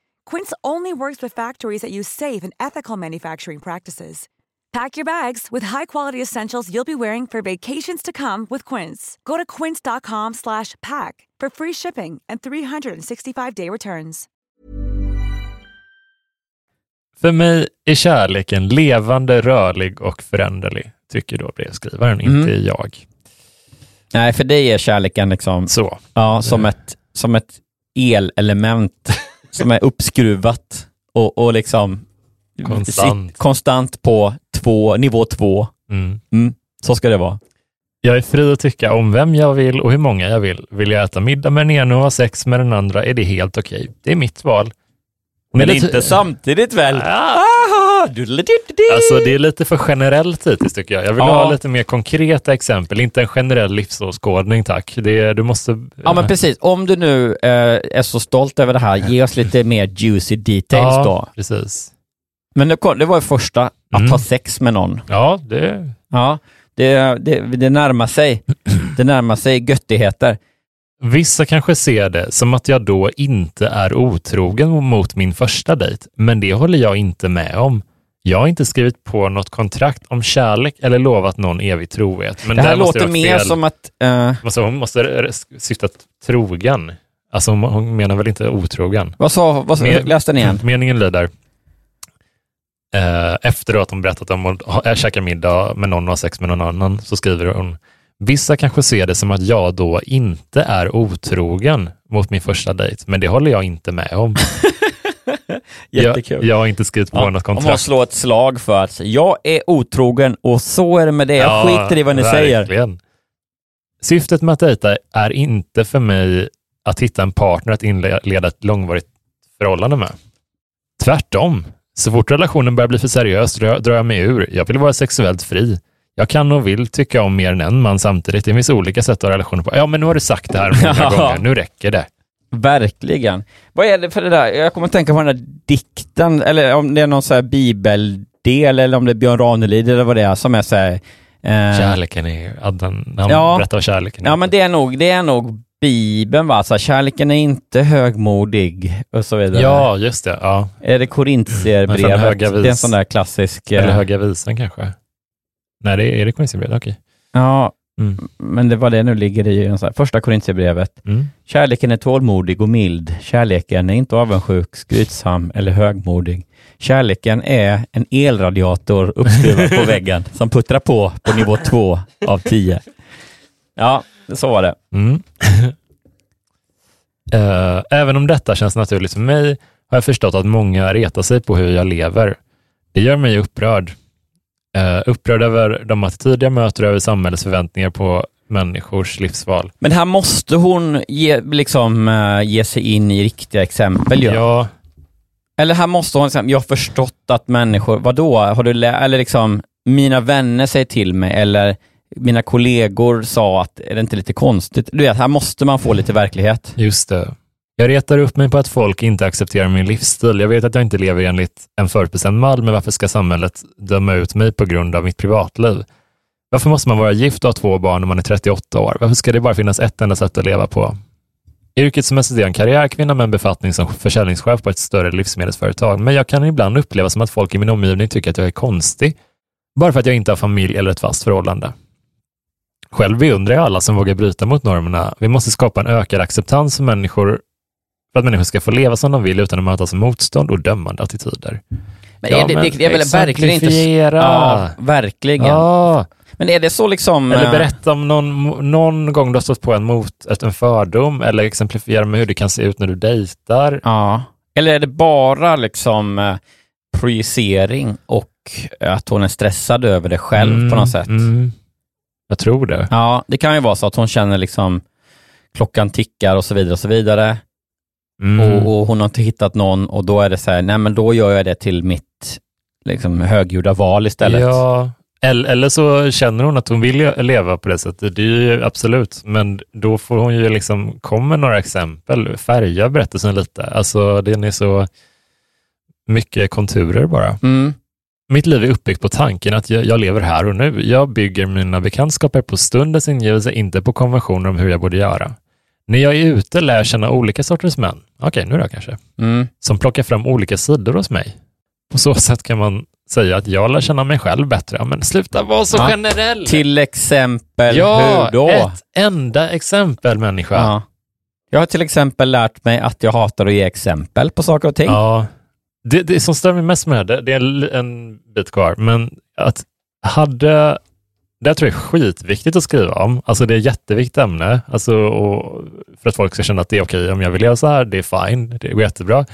Quince only works with factories that use safe and ethical manufacturing practices. Pack your bags with high-quality essentials you'll be wearing for vacations to come with Quince. Go to quince.com/pack for free shipping and 365-day returns. För mig är kärleken levande, rörlig och föränderlig, tycker då brevskrivaren, Mm. inte jag. Nej, för dig är kärleken liksom... Så. Ja, som ett, som ett elelement som är uppskruvat och, och liksom Konstant. sit- konstant på två, nivå två. Mm. Mm, så ska det vara. Jag är fri att tycka om vem jag vill och hur många jag vill. Vill jag äta middag med den ena och ha sex med den andra är det helt okej. Det är mitt val. Men det- inte samtidigt väl? Ah. Alltså det är lite för generellt hittills tycker jag. Jag vill Ja. ha lite mer konkreta exempel, inte en generell livsåskådning tack. Det, du måste... Ja men precis, om du nu eh, är så stolt över det här, ge oss lite mer juicy details ja, då. precis. Men det, kom- det var ju första, att Mm. ha sex med någon. Ja, det... Ja, det, det, det närmar sig. Det närmar sig göttigheter. Vissa kanske ser det som att jag då inte är otrogen mot min första dejt, men det håller jag inte med om. Jag har inte skrivit på något kontrakt om kärlek eller lovat någon evig trohet. Men det här låter mer fel. som att... eh, Alltså, hon måste syfta trogen. Alltså hon, hon menar väl inte otrogen? vad sa, vad sa, Men- läs den igen. Meningen lyder, eh, efter att hon berättat om att käka middag med någon och ha sex med någon annan, så skriver hon, vissa kanske ser det som att jag då inte är otrogen mot min första dejt, men det håller jag inte med om. Jättekul. Jag, jag har inte skrivit på Ja, något om man kontrakt. slår ett slag för att jag är otrogen och så är det med det. Jag Ja, skiter i vad ni säger. verkligen. Syftet med att dejta är inte för mig att hitta en partner att inleda ett långvarigt förhållande med. Tvärtom. Så fort relationen börjar bli för seriös drar jag mig ur. Jag vill vara sexuellt fri. Jag kan och vill tycka om mer än en man samtidigt. Det finns olika sätt att ha relationer på. Ja, men nu har du sagt det här många gånger. Nu räcker det. Verkligen. Vad är det för det där? Jag kommer att tänka på den där dikten, eller om det är någon så här bibeldel, eller om det är Björn Ranelid eller vad det är, som är så här... eh, Kärleken är... Att han, Ja. berättar vad kärleken är. Ja, men det är nog, det är nog Bibeln va? Så här, kärleken är inte högmodig och så vidare. Ja, just det. Ja. Är det Korintierbrevet? Det är en sån där klassisk... eh, Eller Höga visan kanske? Nej, det är, är det Korintierbrevet? Okej. Ja, Mm. men det var det nu ligger i en sån här, första Korintierbrevet. Mm. Kärleken är tålmodig och mild. Kärleken är inte avundsjuk, skrytsam eller högmodig. Kärleken är en elradiator uppskruvad på väggen som puttrar på på nivå två av tio. Ja, så var det. Mm. Eh, även om detta känns naturligt för mig har jag förstått att många retar sig på hur jag lever. Det gör mig upprörd. Uh, upprörd över de attityder jag möter och över samhällets förväntningar på människors livsval. Men här måste hon ge, liksom, eh, ge sig in i riktiga exempel. ju. Ja, Eller här måste hon säga, jag har förstått att människor, vadå, har du lä- eller liksom, mina vänner säger till mig, eller mina kollegor sa att, är det inte lite konstigt? Du vet, här måste man få lite verklighet. just det. Jag retar upp mig på att folk inte accepterar min livsstil. Jag vet att jag inte lever enligt en förutbestämd mall, men varför ska samhället döma ut mig på grund av mitt privatliv? Varför måste man vara gift och ha två barn när man är 38 år? Varför ska det bara finnas ett enda sätt att leva på? Yrkesmässigt är jag en karriärkvinna med en befattning som försäljningschef på ett större livsmedelsföretag, men jag kan ibland uppleva som att folk i min omgivning tycker att jag är konstig, bara för att jag inte har familj eller ett fast förhållande. Själv beundrar jag alla som vågar bryta mot normerna. Vi måste skapa en ökad acceptans för människor för att människor ska få leva som de vill utan att mötas av motstånd och dömande attityder. Men är det, det, det är väl verkligen inte... Ja, verkligen. Ja, Men är det så liksom... eller eh, berätta om någon, någon gång du har stått på en mot ett, en fördom eller exemplifiera med hur det kan se ut när du dejtar. Ja. Eller är det bara liksom eh, projicering och att hon är stressad över det själv Mm, på något sätt? mm. Jag tror det. Ja, det kan ju vara så att hon känner liksom klockan tickar och så vidare och så vidare. Mm. Och, och hon har inte hittat någon och då är det så här, nej men då gör jag det till mitt liksom, högljudda val istället. Ja, eller, så känner hon att hon vill leva på det sättet. Det är ju absolut, men då får hon ju liksom komma med några exempel, färga berättelsen lite. Alltså den är så mycket konturer bara. Mm. Mitt liv är uppbyggt på tanken att jag, jag lever här och nu. Jag bygger mina bekantskaper på stundens ingivelse, inte på konventioner om hur jag borde göra. När jag är ute lär jag känna olika sorters män, okej nu då kanske, Mm. som plockar fram olika sidor hos mig. På så sätt kan man säga att jag lär känna mig själv bättre. Ja, men sluta vara så Ja, generell! Till exempel ja, hur då? ett enda exempel människa. Ja. Jag har till exempel lärt mig att jag hatar att ge exempel på saker och ting. Ja. Det, det som stör mig mest med det här, det, är en, en bit kvar, men att hade, det tror jag är skitviktigt att skriva om. Alltså det är ett jätteviktigt ämne, alltså, och för att folk ska känna att det är okej om jag vill leva så här, det är fine, det går jättebra.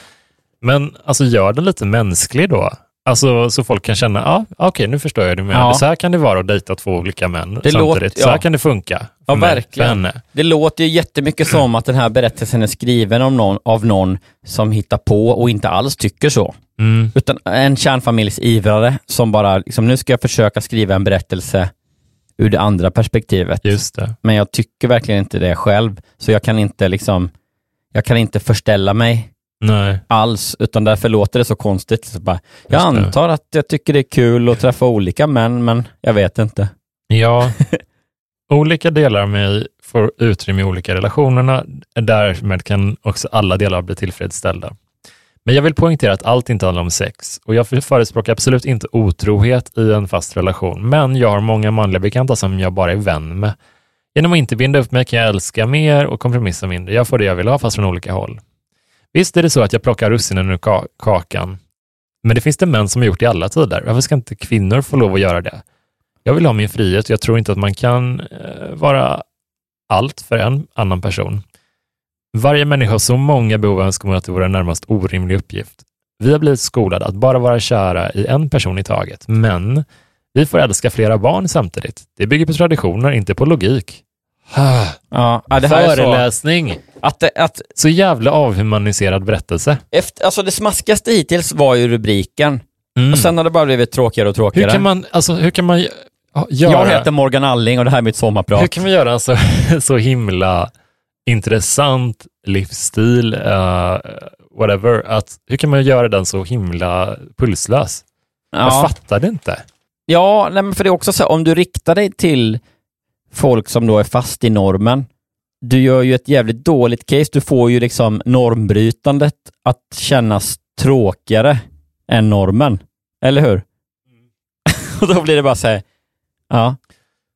Men alltså gör den lite mänsklig då. Alltså så folk kan känna, ja ah, okej nu förstår jag det menar. Ja. Så här kan det vara att dejta två olika män Det samtidigt. låter- Så här ja. kan det funka. Ja, mig, verkligen. Det låter ju jättemycket som att den här berättelsen är skriven om någon, av någon som hittar på och inte alls tycker så. Mm. Utan en kärnfamiljsivrare som bara, liksom, nu ska jag försöka skriva en berättelse ur det andra perspektivet. Just det. Men jag tycker verkligen inte det själv, så jag kan inte liksom, jag kan inte förställa mig Nej. alls, utan därför låter det så konstigt. Så bara, jag antar att jag tycker det är kul att träffa olika män, men jag vet inte. Ja, olika delar av mig får utrymme i olika relationerna. Därmed kan också alla delar bli tillfredsställda. Men jag vill poängtera att allt inte handlar om sex och jag förespråkar absolut inte otrohet i en fast relation, men jag har många manliga bekanta som jag bara är vän med. Genom att inte binda upp mig kan jag älska mer och kompromissa mindre. Jag får det jag vill ha, fast från olika håll. Visst är det så att jag plockar russinen ur ka- kakan, men det finns det män som har gjort i alla tider. Varför ska inte kvinnor få lov att göra det? Jag vill ha min frihet och jag tror inte att man kan eh, vara allt för en annan person. Varje människa har så många behov och önskemål att det vore en närmast orimlig uppgift. Vi har blivit skolade att bara vara kära i en person i taget, men vi får älska flera barn samtidigt. Det bygger på traditioner, inte på logik. Ja, det här är så, Föreläsning! att, det- att Så jävla avhumaniserad berättelse. efter, alltså det smaskigaste hittills var ju rubriken, Mm. och sen har det bara blivit tråkigare och tråkigare. Hur kan man, alltså, hur kan man göra... Jag heter Morgan Alling och det här är mitt sommarprat. Hur kan man göra en så, så himla intressant livsstil, eh, whatever, att hur kan man göra den så himla pulslös? Jag ja. fattar det inte. Ja, nej, men för det är också så här, om du riktar dig till folk som då är fast i normen, du gör ju ett jävligt dåligt case. Du får ju liksom normbrytandet att kännas tråkigare än normen. Eller hur? Och då blir det bara så här, ja,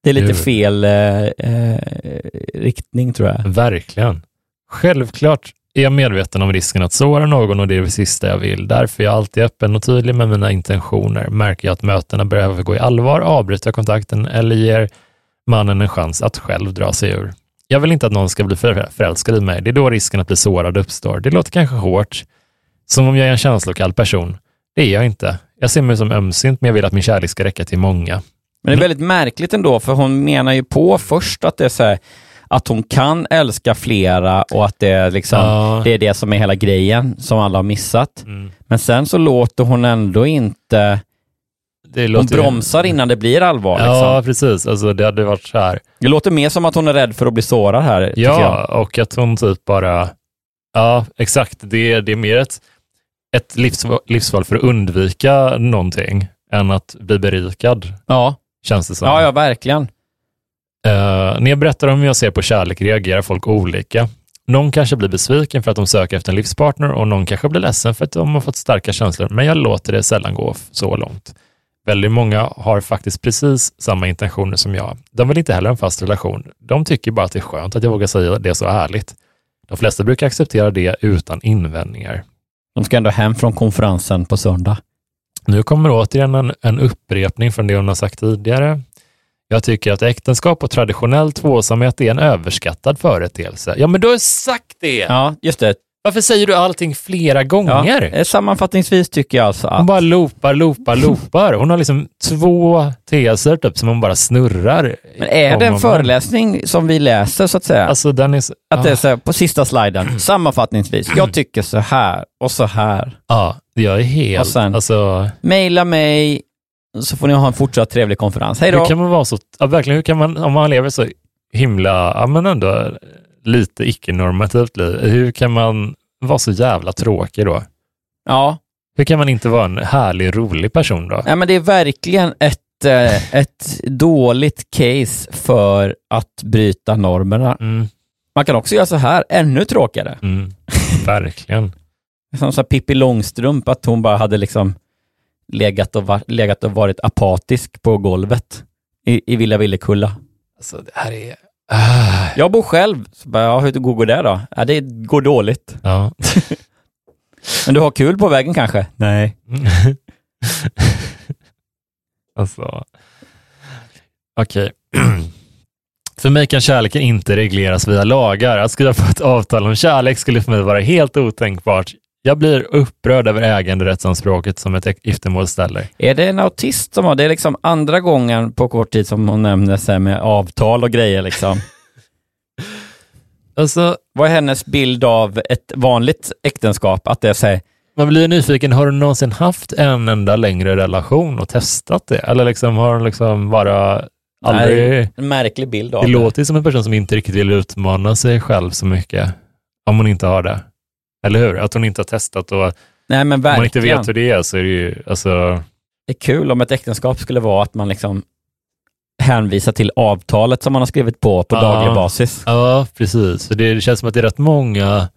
det är lite fel eh, eh, riktning tror jag. Verkligen. Självklart är jag medveten om risken att såra någon och det är det sista jag vill. Därför är jag alltid öppen och tydlig med mina intentioner. Märker jag att mötena behöver gå i allvar avbryter jag kontakten eller ger mannen en chans att själv dra sig ur. Jag vill inte att någon ska bli för- förälskad i mig. Det är då risken att bli sårad uppstår. Det låter kanske hårt, som om jag är en känslokall person. Det är jag inte. Jag ser mig som ömsint, men jag vill att min kärlek ska räcka till många. Men det är väldigt märkligt ändå, för hon menar ju på först att det är så här, att hon kan älska flera och att det är, liksom, Ja. det är det som är hela grejen som alla har missat. Mm. Men sen så låter hon ändå inte... Hon bromsar innan det blir allvar. Ja, Liksom. precis. Alltså, det hade varit så här. Det låter mer som att hon är rädd för att bli sårad här, Ja, och att hon typ bara... Ja, exakt. Det, är- det är mer ett, ett livsval, livsval för att undvika någonting än att bli berikad, Ja, känns det som. ja, ja verkligen. Eh, när jag berättar om hur jag ser på kärlek reagerar folk olika. Någon kanske blir besviken för att de söker efter en livspartner och någon kanske blir ledsen för att de har fått starka känslor, men jag låter det sällan gå så långt. Väldigt många har faktiskt precis samma intentioner som jag. De vill inte heller ha en fast relation. De tycker bara att det är skönt att jag vågar säga det så ärligt. De flesta brukar acceptera det utan invändningar. De ska ändå hem från konferensen på söndag. Nu kommer återigen en, en upprepning från det hon har sagt tidigare. Jag tycker att äktenskap och traditionell tvåsamhet är en överskattad företeelse. Ja, men du har sagt det! Ja, just det. Varför säger du allting flera Ja, gånger? eh, sammanfattningsvis tycker jag alltså Hon att... bara loopar, loopar, loopar. Hon har liksom två teser typ som hon bara snurrar. Men är det en föreläsning som vi läser så att säga? Alltså den är... att det är ja. så här, på sista sliden, sammanfattningsvis, jag tycker så här och så här. Ja, jag är helt... Och sen- alltså, Maila mig så får ni ha en fortsatt trevlig konferens. Hej hur då! kan man vara så... Ja, verkligen, hur kan man, om man lever så himla, ja men ändå lite icke-normativt liv, hur kan man vara så jävla tråkig då? Ja, Hur kan man inte vara en härlig, rolig person då? nej, men det är verkligen ett, eh, ett dåligt case för att bryta normerna. Mm, Man kan också göra så här, ännu tråkigare. mm, verkligen. Som så Pippi Långstrump, att hon bara hade liksom legat och, var, legat och varit apatisk på golvet i, i Villa Villekulla. Alltså, det här är... Ah, Jag bor själv, så bara, ja, hur går det då? Ja, det går dåligt. ja. Men du har kul på vägen kanske? Nej. alltså, okej. För mig kan kärleken inte regleras via lagar. Att skriva på ett avtal om kärlek skulle för mig vara helt otänkbart. Jag blir upprörd över äganderättsanspråket som ett giftermål ställer. Är det en autist som har, det är liksom andra gången på kort tid som hon nämner här med avtal och grejer liksom. Alltså, Vad är hennes bild av ett vanligt äktenskap? Att det är så här, man blir nyfiken, har du någonsin haft en enda längre relation och testat det? Eller liksom, har hon liksom bara aldrig... nej, en märklig bild av Det det. låter som en person som inte riktigt vill utmana sig själv så mycket. Om hon inte har det. Eller hur? Att hon inte har testat och Nej men om man inte vet hur det är så är det ju, alltså, Det är kul om ett äktenskap skulle vara att man liksom hänvisar till avtalet som man har skrivit på på Ja. daglig basis. ja precis. För det, det känns som att det är rätt många,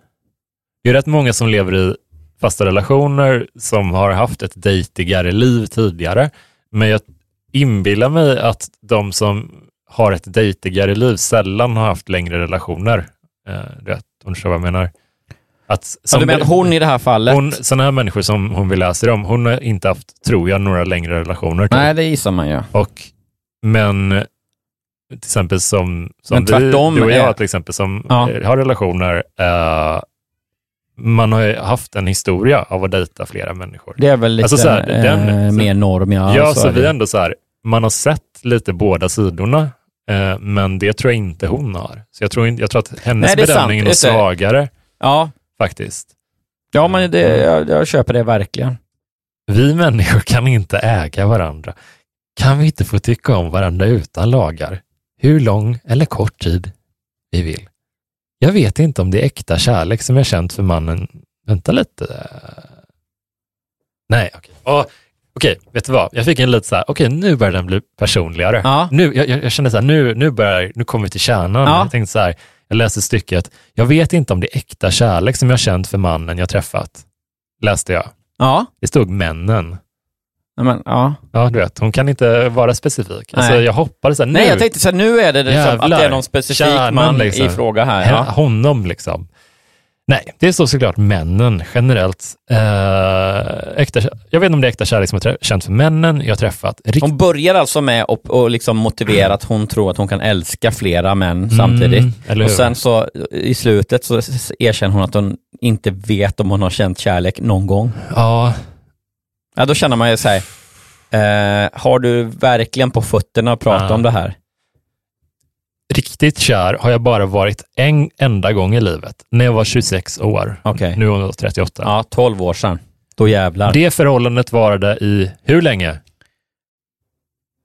det är rätt många som lever i fasta relationer som har haft ett dejtigare liv tidigare. Men jag inbillar mig att de som har ett dejtigare liv sällan har haft längre relationer. Eh, vet, om du förstår vad jag menar. Att, Ja, du menar hon i det här fallet? Hon, sådana här människor som hon vill läsa om, hon har inte haft, tror jag, några längre relationer. Typ. Nej, det gissar man ju. Och, men till exempel som, som Men vi, tvärtom du och jag är- till exempel, som Ja. eh, har relationer, eh, man har ju haft en historia av att dejta flera människor. Det är väl lite Alltså så här, den- eh, så- mer norm, ja. ja, så så vi det. ändå så här, man har sett lite båda sidorna, eh, men det tror jag inte hon har. Så jag tror, jag tror att hennes Nej, det är sant. bedömning är nog svagare Ja, faktiskt. ja men det, jag, jag köper det verkligen. Vi människor kan inte äga varandra. Kan vi inte få tycka om varandra utan lagar? Hur lång eller kort tid vi vill. Jag vet inte om det är äkta kärlek som jag känt för mannen. Vänta lite. Nej, okej. Åh, Okej, vet du vad? Jag fick en lite så här, okej nu börjar den bli personligare. Ja. Nu, jag jag kände så här, nu, nu, börjar, nu kommer vi till kärnan. Ja. Jag tänkte så här, Jag läste stycket, jag vet inte om det är äkta kärlek som jag känt för mannen jag träffat. Läste jag. Ja. Det stod männen. Men, ja. Ja, du vet, hon kan inte vara specifik. Alltså, jag hoppades att nu... Nej, jag tänkte så här, nu är det liksom, att det är någon specifik Kärnan, man liksom. i fråga här. Ja. Honom liksom. Nej, det är så såklart männen generellt. Eh, äkta, jag vet inte om det är äkta kärlek som trä- känt för männen jag har träffat. Rikt- Hon börjar alltså med att och liksom motivera att hon tror att hon kan älska flera män samtidigt. Mm, eller och sen så i slutet så erkänner hon att hon inte vet om hon har känt kärlek någon gång. ja, Ja, då känner man ju så här, eh, har du verkligen på fötterna att prata Ja. om det här? Riktigt kär har jag bara varit en enda gång i livet, när jag var 26 år. Okej. Nu är hon 38. Ja, 12 år sedan. Då jävlar. Det förhållandet varade i hur länge?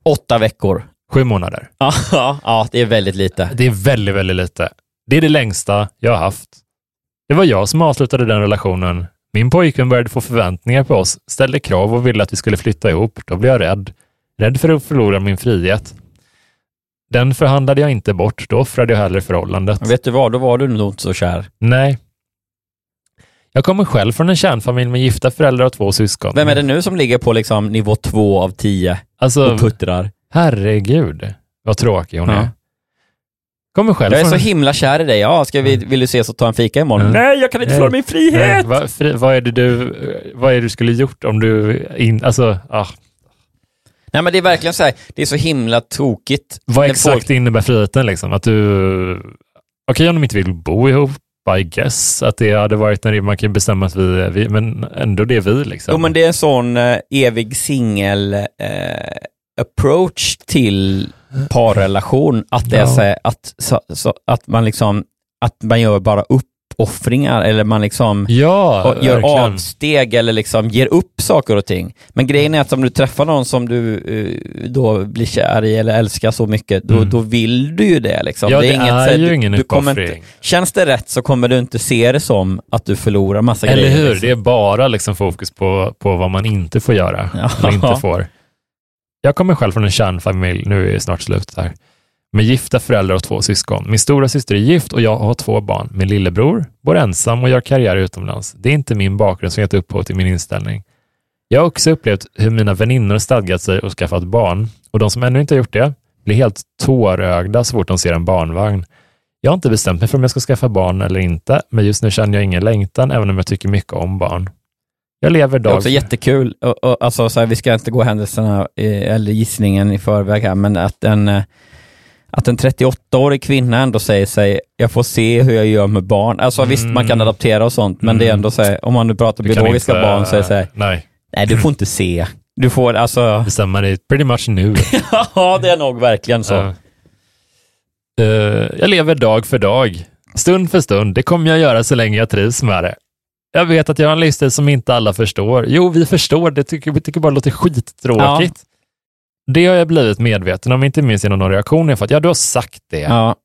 Åtta veckor. Sju månader. Ja, ja, ja, det är väldigt lite. Det är väldigt, väldigt lite. Det är det längsta jag har haft. Det var jag som avslutade den relationen. Min pojkvän började få förväntningar på oss, ställde krav och ville att vi skulle flytta ihop. Då blev jag rädd. Rädd för att förlora min frihet. Den förhandlade jag inte bort. Då offrade jag hellre förhållandet. Vet du vad, då var du nog inte så kär. Nej. Jag kommer själv från en kärnfamilj med gifta föräldrar och två syskon. Vem är det nu som ligger på liksom nivå två av tio Alltså, och puttrar? herregud vad tråkig hon Ja. är. Kommer själv Jag är från så en- himla kär i dig. Ja, ska vi, vill du ses och ta en fika imorgon? Mm. Nej, jag kan inte förlora min Nej, frihet! vad, fri, vad, är det du, vad är det du skulle gjort om du... In, alltså, ah, Nej, men det är verkligen så här, det är så himla tokigt. vad exakt folk- innebär friheten? Liksom? Att du... Okej om de inte vill bo ihop, I guess. Att det hade varit när man kan bestämma att vi är vi, men ändå det är vi. Liksom. Jo, men det är en sån eh, evig singel eh, approach till parrelation. Att det är Ja. så här, att, så, så, att man liksom, att man gör bara uppoffringar eller man liksom ja, gör verkligen. avsteg eller liksom ger upp saker och ting. Men grejen är att om du träffar någon som du eh, då blir kär i eller älskar så mycket, då, Mm. då vill du ju det. Liksom. Ja, det det inget, är ju du, ingen du uppoffring. inte, Känns det rätt så kommer du inte se det som att du förlorar massa Eller grejer. hur? liksom. Det är bara liksom fokus på, på vad man inte får göra. Ja. Eller inte får. Jag kommer själv från en kärnfamilj, nu är det snart slut här, med gifta föräldrar och två syskon. Min stora syster är gift och jag har två barn. Min lillebror bor ensam och gör karriär utomlands. Det är inte min bakgrund som gett upphov till min inställning. Jag har också upplevt hur mina väninnor stadgat sig och skaffat barn och de som ännu inte har gjort det blir helt tårögda så fort de ser en barnvagn. Jag har inte bestämt mig för om jag ska skaffa barn eller inte, men just nu känner jag ingen längtan, även om jag tycker mycket om barn. Jag lever Det är dag också jättekul, och, och, alltså, så här, vi ska inte gå händelserna eller gissningen i förväg här, men att en, eh, att en 38-årig kvinna ändå säger sig, jag får se hur jag gör med barn. Alltså visst, man kan Mm. adoptera och sånt, men det är Mm. ändå så här, om man nu pratar Du biologiska inte- barn så är det så här, Nej, nej du får inte se. Du får alltså, bestämma dig pretty much nu. ja det är nog verkligen så. Ja. Eh, jag lever dag för dag, stund för stund. Det kommer jag göra så länge jag trivs med det. Jag vet att jag har en livsstil som inte alla förstår. Jo, vi förstår det. Tycker, vi tycker bara det låter skittråkigt. Det har jag blivit medveten om, inte minst genom någon reaktion jag fått. Ja, du har sagt det. Ja.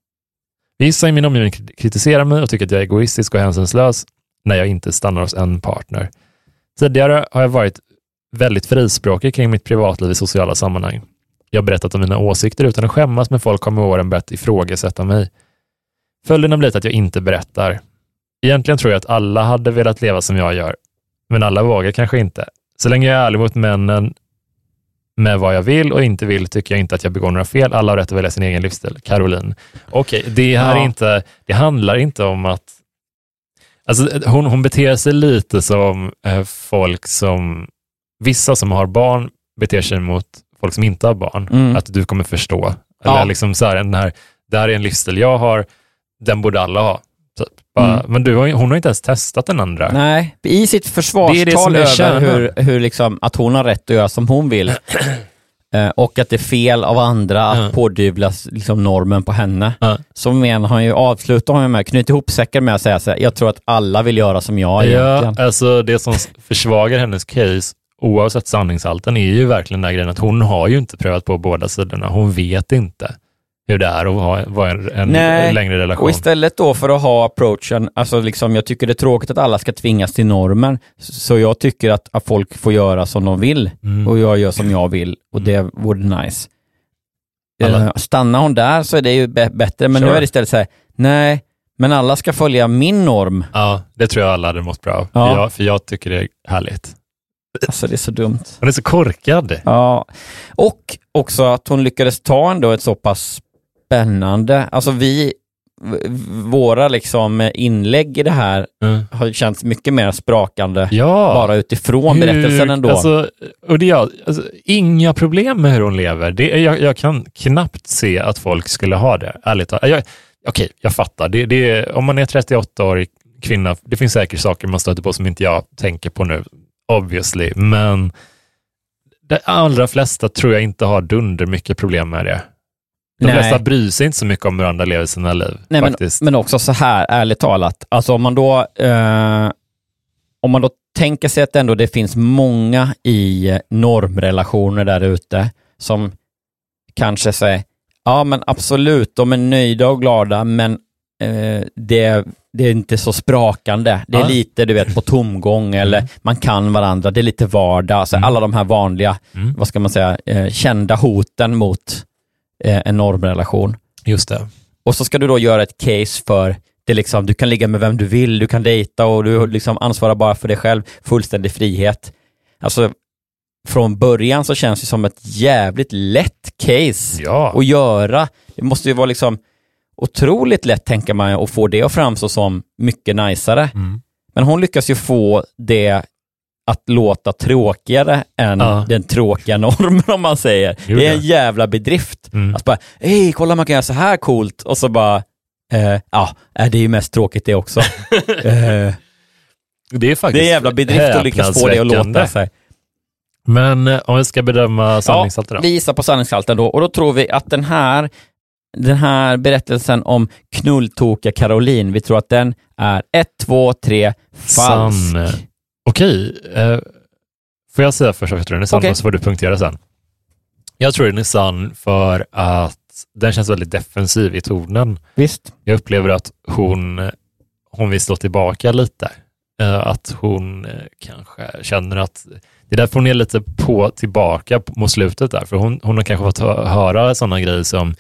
Vissa i min omgivning kritiserar mig och tycker att jag är egoistisk och hänsynslös när jag inte stannar hos en partner. Tidigare har jag varit väldigt frispråkig kring mitt privatliv i sociala sammanhang. Jag har berättat om mina åsikter utan att skämmas, men folk har med åren börjat ifrågasätta mig. Följden har blivit att jag inte berättar. Egentligen tror jag att alla hade velat leva som jag gör, men alla vågar kanske inte. Så länge jag är ärlig mot männen med vad jag vill och inte vill tycker jag inte att jag begår några fel. Alla har rätt att välja sin egen livsstil. Caroline. Okej, det här Ja. är inte, det handlar inte om att Alltså, hon, hon beter sig lite som eh, folk som, vissa som har barn beter sig mot folk som inte har barn. Mm. Att du kommer förstå. Eller Ja. liksom så här, den här, det här är en livsstil jag har, den borde alla ha. Typ. Bara, Mm. Men du, hon har inte ens testat den andra. Nej, i sitt Det försvarstal det är över hur, hur liksom, att hon har rätt att göra som hon vill eh, och att det är fel av andra att Ja. pådyvla liksom, normen på henne. Ja. Så menar han ju, avslutar han ju med, knyter ihop säcken med att säga så här, jag tror att alla vill göra som jag Ja, egentligen. alltså det som försvagar hennes case, oavsett sanningshalten, är ju verkligen den grejen att hon har ju inte prövat på båda sidorna. Hon vet inte hur det är att ha, vara en, en Nej, längre relation. Och istället då för att ha approachen, alltså liksom, jag tycker det är tråkigt att alla ska tvingas till normen, så jag tycker att, att folk får göra som de vill Mm. och jag gör som jag vill och det vore nice. Alla- Eh, Stannar hon där så är det ju bä- bättre, men nu Sure. är det istället så här, nej, Men alla ska följa min norm. Ja, det tror jag alla hade mått bra av. Ja. För, jag, för jag tycker det är härligt. Alltså det är så dumt. Hon är så korkad. Ja, och också att hon lyckades ta ändå ett så pass spännande, alltså vi, våra liksom inlägg i det här Mm. har känts mycket mer sprakande Ja. bara utifrån berättelsen ändå. Alltså, och det alltså, inga problem med hur hon lever. Det, jag, jag kan knappt se att folk skulle ha det, ärligt talat. Jag- Okej, jag fattar. Det, det, om man är 38-årig kvinna, det finns säkert saker man stöter på som inte jag tänker på nu, obviously, men de allra flesta tror jag inte har dunder mycket problem med det. De Nej. flesta bryr sig inte så mycket om hur andra lever sina liv. Nej, men, faktiskt. men också så här, ärligt talat, alltså om man då, eh, om man då tänker sig att ändå det finns många i normrelationer där ute som kanske säger, ja men absolut, de är nöjda och glada, men eh, det, det är inte så sprakande. Det är Ja. lite, du vet, på tomgång eller man kan varandra, det är lite vardag. Alltså, Alla de här vanliga, Mm. vad ska man säga, eh, kända hoten mot en normrelation. Just det. Och så ska du då göra ett case för det liksom, du kan ligga med vem du vill, du kan dejta och du liksom ansvarar bara för dig själv, fullständig frihet. Alltså, från början så känns det som ett jävligt lätt case Ja. att göra. Det måste ju vara liksom otroligt lätt, tänker man, att få det att framstå som mycket najsare. Mm. Men hon lyckas ju få det att låta tråkigare än Ja. den tråkiga normen om man säger. Jo, det är en jävla bedrift. Mm. Att bara, hej, kolla man kan göra så här coolt och så bara, eh, ja, äh, det är ju mest tråkigt det också. eh, Det är faktiskt det är en jävla bedrift att lyckas få det att låta häpnadsväckande. sig. Men eh, om vi ska bedöma sanningshalten Ja, då? vi gissar på sanningshalten då och då tror vi att den här, den här berättelsen om knulltokiga Caroline, vi tror att den är 1, 2, 3, falsk. Sann. Okej, eh, får jag säga först att jag tror den är sann Okej. och så får du punktera sen. Jag tror den är sann för att den känns väldigt defensiv i tonen. Visst. Jag upplever att hon, hon vill slå tillbaka lite. Eh, Att hon eh, kanske känner att det är därför hon är lite på tillbaka mot slutet där. För hon, hon har kanske fått hö- höra sådana grejer som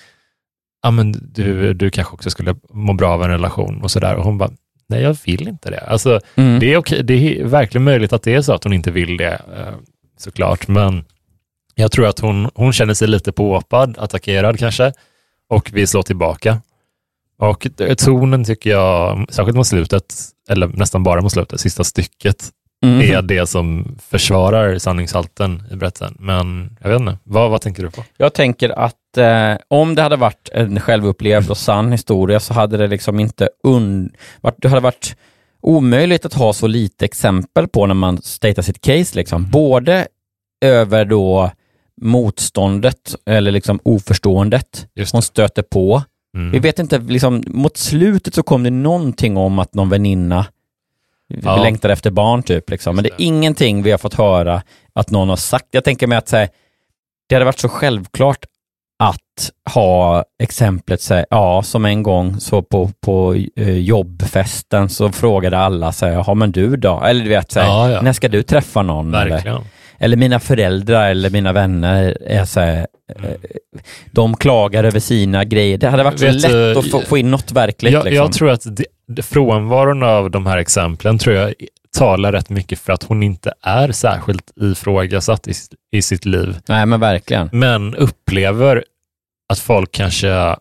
ja, men du, du kanske också skulle må bra av en relation och sådär. Och hon bara, nej jag vill inte det. Alltså, Mm. det, är okej, det är verkligen möjligt att det är så att hon inte vill det, eh, såklart. Men jag tror att hon, hon känner sig lite påhoppad, attackerad kanske, och vill slå tillbaka. Och tonen tycker jag, särskilt mot slutet, eller nästan bara mot slutet, sista stycket, Mm. är det som försvarar sanningshalten i berättelsen. Men jag vet inte, vad, vad tänker du på? Jag tänker att eh, om det hade varit en självupplevd och sann historia så hade det liksom inte un... varit, det hade varit omöjligt att ha så lite exempel på när man statar sitt case. Liksom. Både över då motståndet eller liksom oförståendet hon stöter på. Mm. Vi vet inte, liksom, mot slutet så kom det någonting om att någon väninna Ja. längtar efter barn typ. Liksom. Men det är ingenting vi har fått höra att någon har sagt. Jag tänker mig att här, det hade varit så självklart att ha exemplet, så ja, som en gång så på, på eh, jobbfesten så frågade alla, så här, ja men du då? Eller du vet, så här, Ja, ja. när ska du träffa någon? Eller, Verkligen. eller mina föräldrar eller mina vänner är så här, eh, de klagar över sina grejer. Det hade varit så Vet lätt du, att få, få in något verkligt. Jag, liksom. jag tror att det- frånvaron av de här exemplen tror jag talar rätt mycket för att hon inte är särskilt ifrågasatt i, i sitt liv, Nej men verkligen. men upplever att folk kanske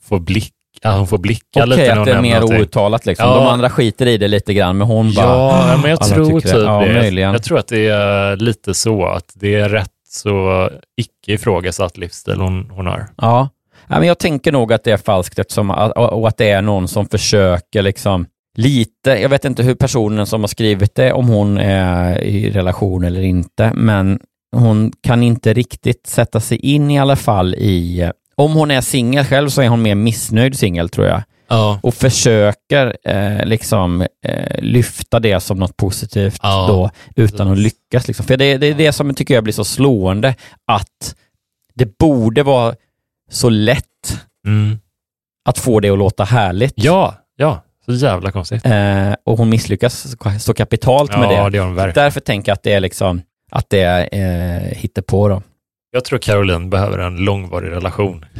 får blick, ja, hon får blicka Okej, lite när att det är mer någonting. outtalat liksom. Ja. De andra skiter i det lite grann, men hon bara... Ja, ja, men jag alla tror typ Ja, det. möjligen. Jag tror att det är lite så, att det är rätt så icke ifrågasatt livsstil hon, hon har. Ja. ja, men jag tänker nog att det är falskt eftersom, och att det är någon som försöker liksom lite, jag vet inte hur personen som har skrivit det, om hon är i relation eller inte, men hon kan inte riktigt sätta sig in i alla fall i, om hon är singel själv så är hon mer missnöjd singel tror jag. Ja. och försöker eh, liksom eh, lyfta det som något positivt Ja, då utan att lyckas. Liksom. För det, det är det som tycker jag blir så slående, att det borde vara så lätt Mm. att få det att låta härligt. Ja, ja, så jävla konstigt. Eh, och hon misslyckas så- kapitalt med Ja, det. det gör hon verkligen. Därför tänker jag att det är liksom att det är eh, på då. Jag tror Caroline behöver en långvarig relation.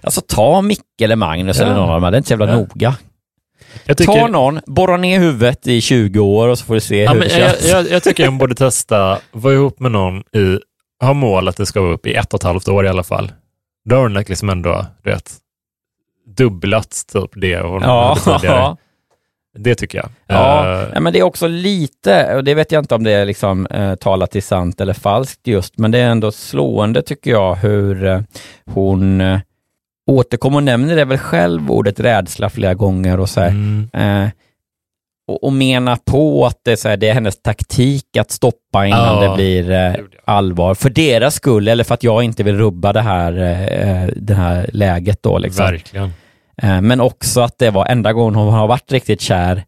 Alltså ta Micke eller Magnus Ja. eller någon av dem, det är inte så jävla Ja. noga. Jag tycker- Ta någon, borra ner huvudet i 20 år och så får du se Ja, hur det jag, känns. jag, jag tycker man borde testa, vara ihop med någon i, ha mål att det ska vara upp i ett och ett halvt år i alla fall. Då har hon liksom ändå, du vet, dubblat typ det hon Ja. tidigare. Det tycker jag. Ja, nej, men det är också lite, och det vet jag inte om det är liksom eh, talat till sant eller falskt just, men det är ändå slående tycker jag hur eh, hon eh, återkommer och nämner det väl själv, ordet rädsla flera gånger och så här, mm, och, och menar på att det, är så här, det är hennes taktik att stoppa innan Ja, det blir eh, allvar. För deras skull, eller för att jag inte vill rubba det här, eh, det här läget då. Liksom. Verkligen. Eh, Men också att det var enda gången hon har varit riktigt kär,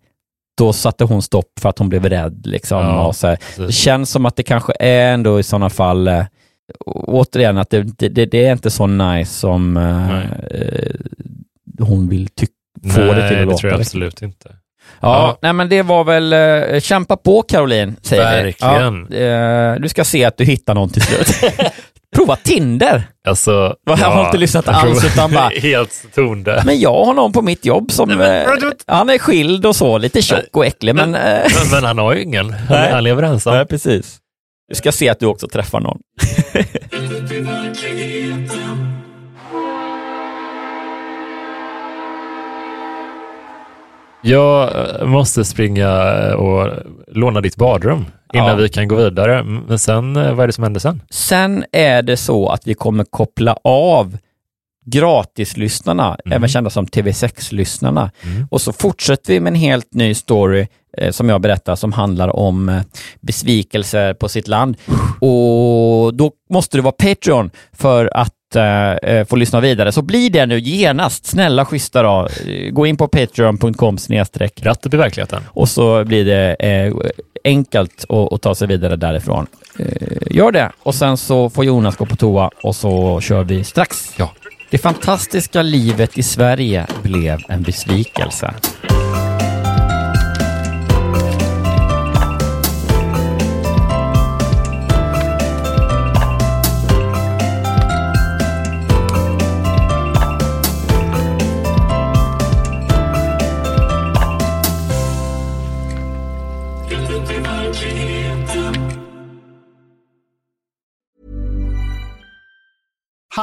då satte hon stopp för att hon blev rädd. Liksom. Ja, och så här. Det känns som att det kanske är ändå i sådana fall, eh, återigen, att det, det, det är inte så nice som eh, eh, hon vill få Nej, det till att det låta. tror jag liksom. absolut inte. Ja, nej men det var väl, eh, kämpa på Caroline, säger Verkligen. vi. Ja, eh, du ska se att du hittar någon till slut. Prova Tinder. Alltså, jag har inte lyssnat alls, utan bara- Helt tondöv. Men jag har någon på mitt jobb som, Nej, men- eh, han är skild och så, lite tjock och äcklig, men... Men, eh, men, men han har ju ingen. Han, han lever ensam. Nej, precis. Du ska se att du också träffar någon. Jag eh, måste springa eh, och låna ditt badrum innan Ja. vi kan gå vidare. Men sen, eh, vad är det som händer sen? Sen är det så att vi kommer koppla av gratislyssnarna, även kända som TV6-lyssnarna. Och så fortsätter vi med en helt ny story eh, som jag berättar som handlar om eh, besvikelser på sitt land. Och då måste du vara Patreon för att eh, eh, få lyssna vidare. Så bli det nu genast. Snälla schyssta då. Gå in på patreon.com snedstreck upp i verkligheten. och så blir det eh, enkelt att, att ta sig vidare därifrån. Eh, gör det och sen så får Jonas gå på toa och så kör vi strax. Ja. Det fantastiska livet i Sverige blev en besvikelse.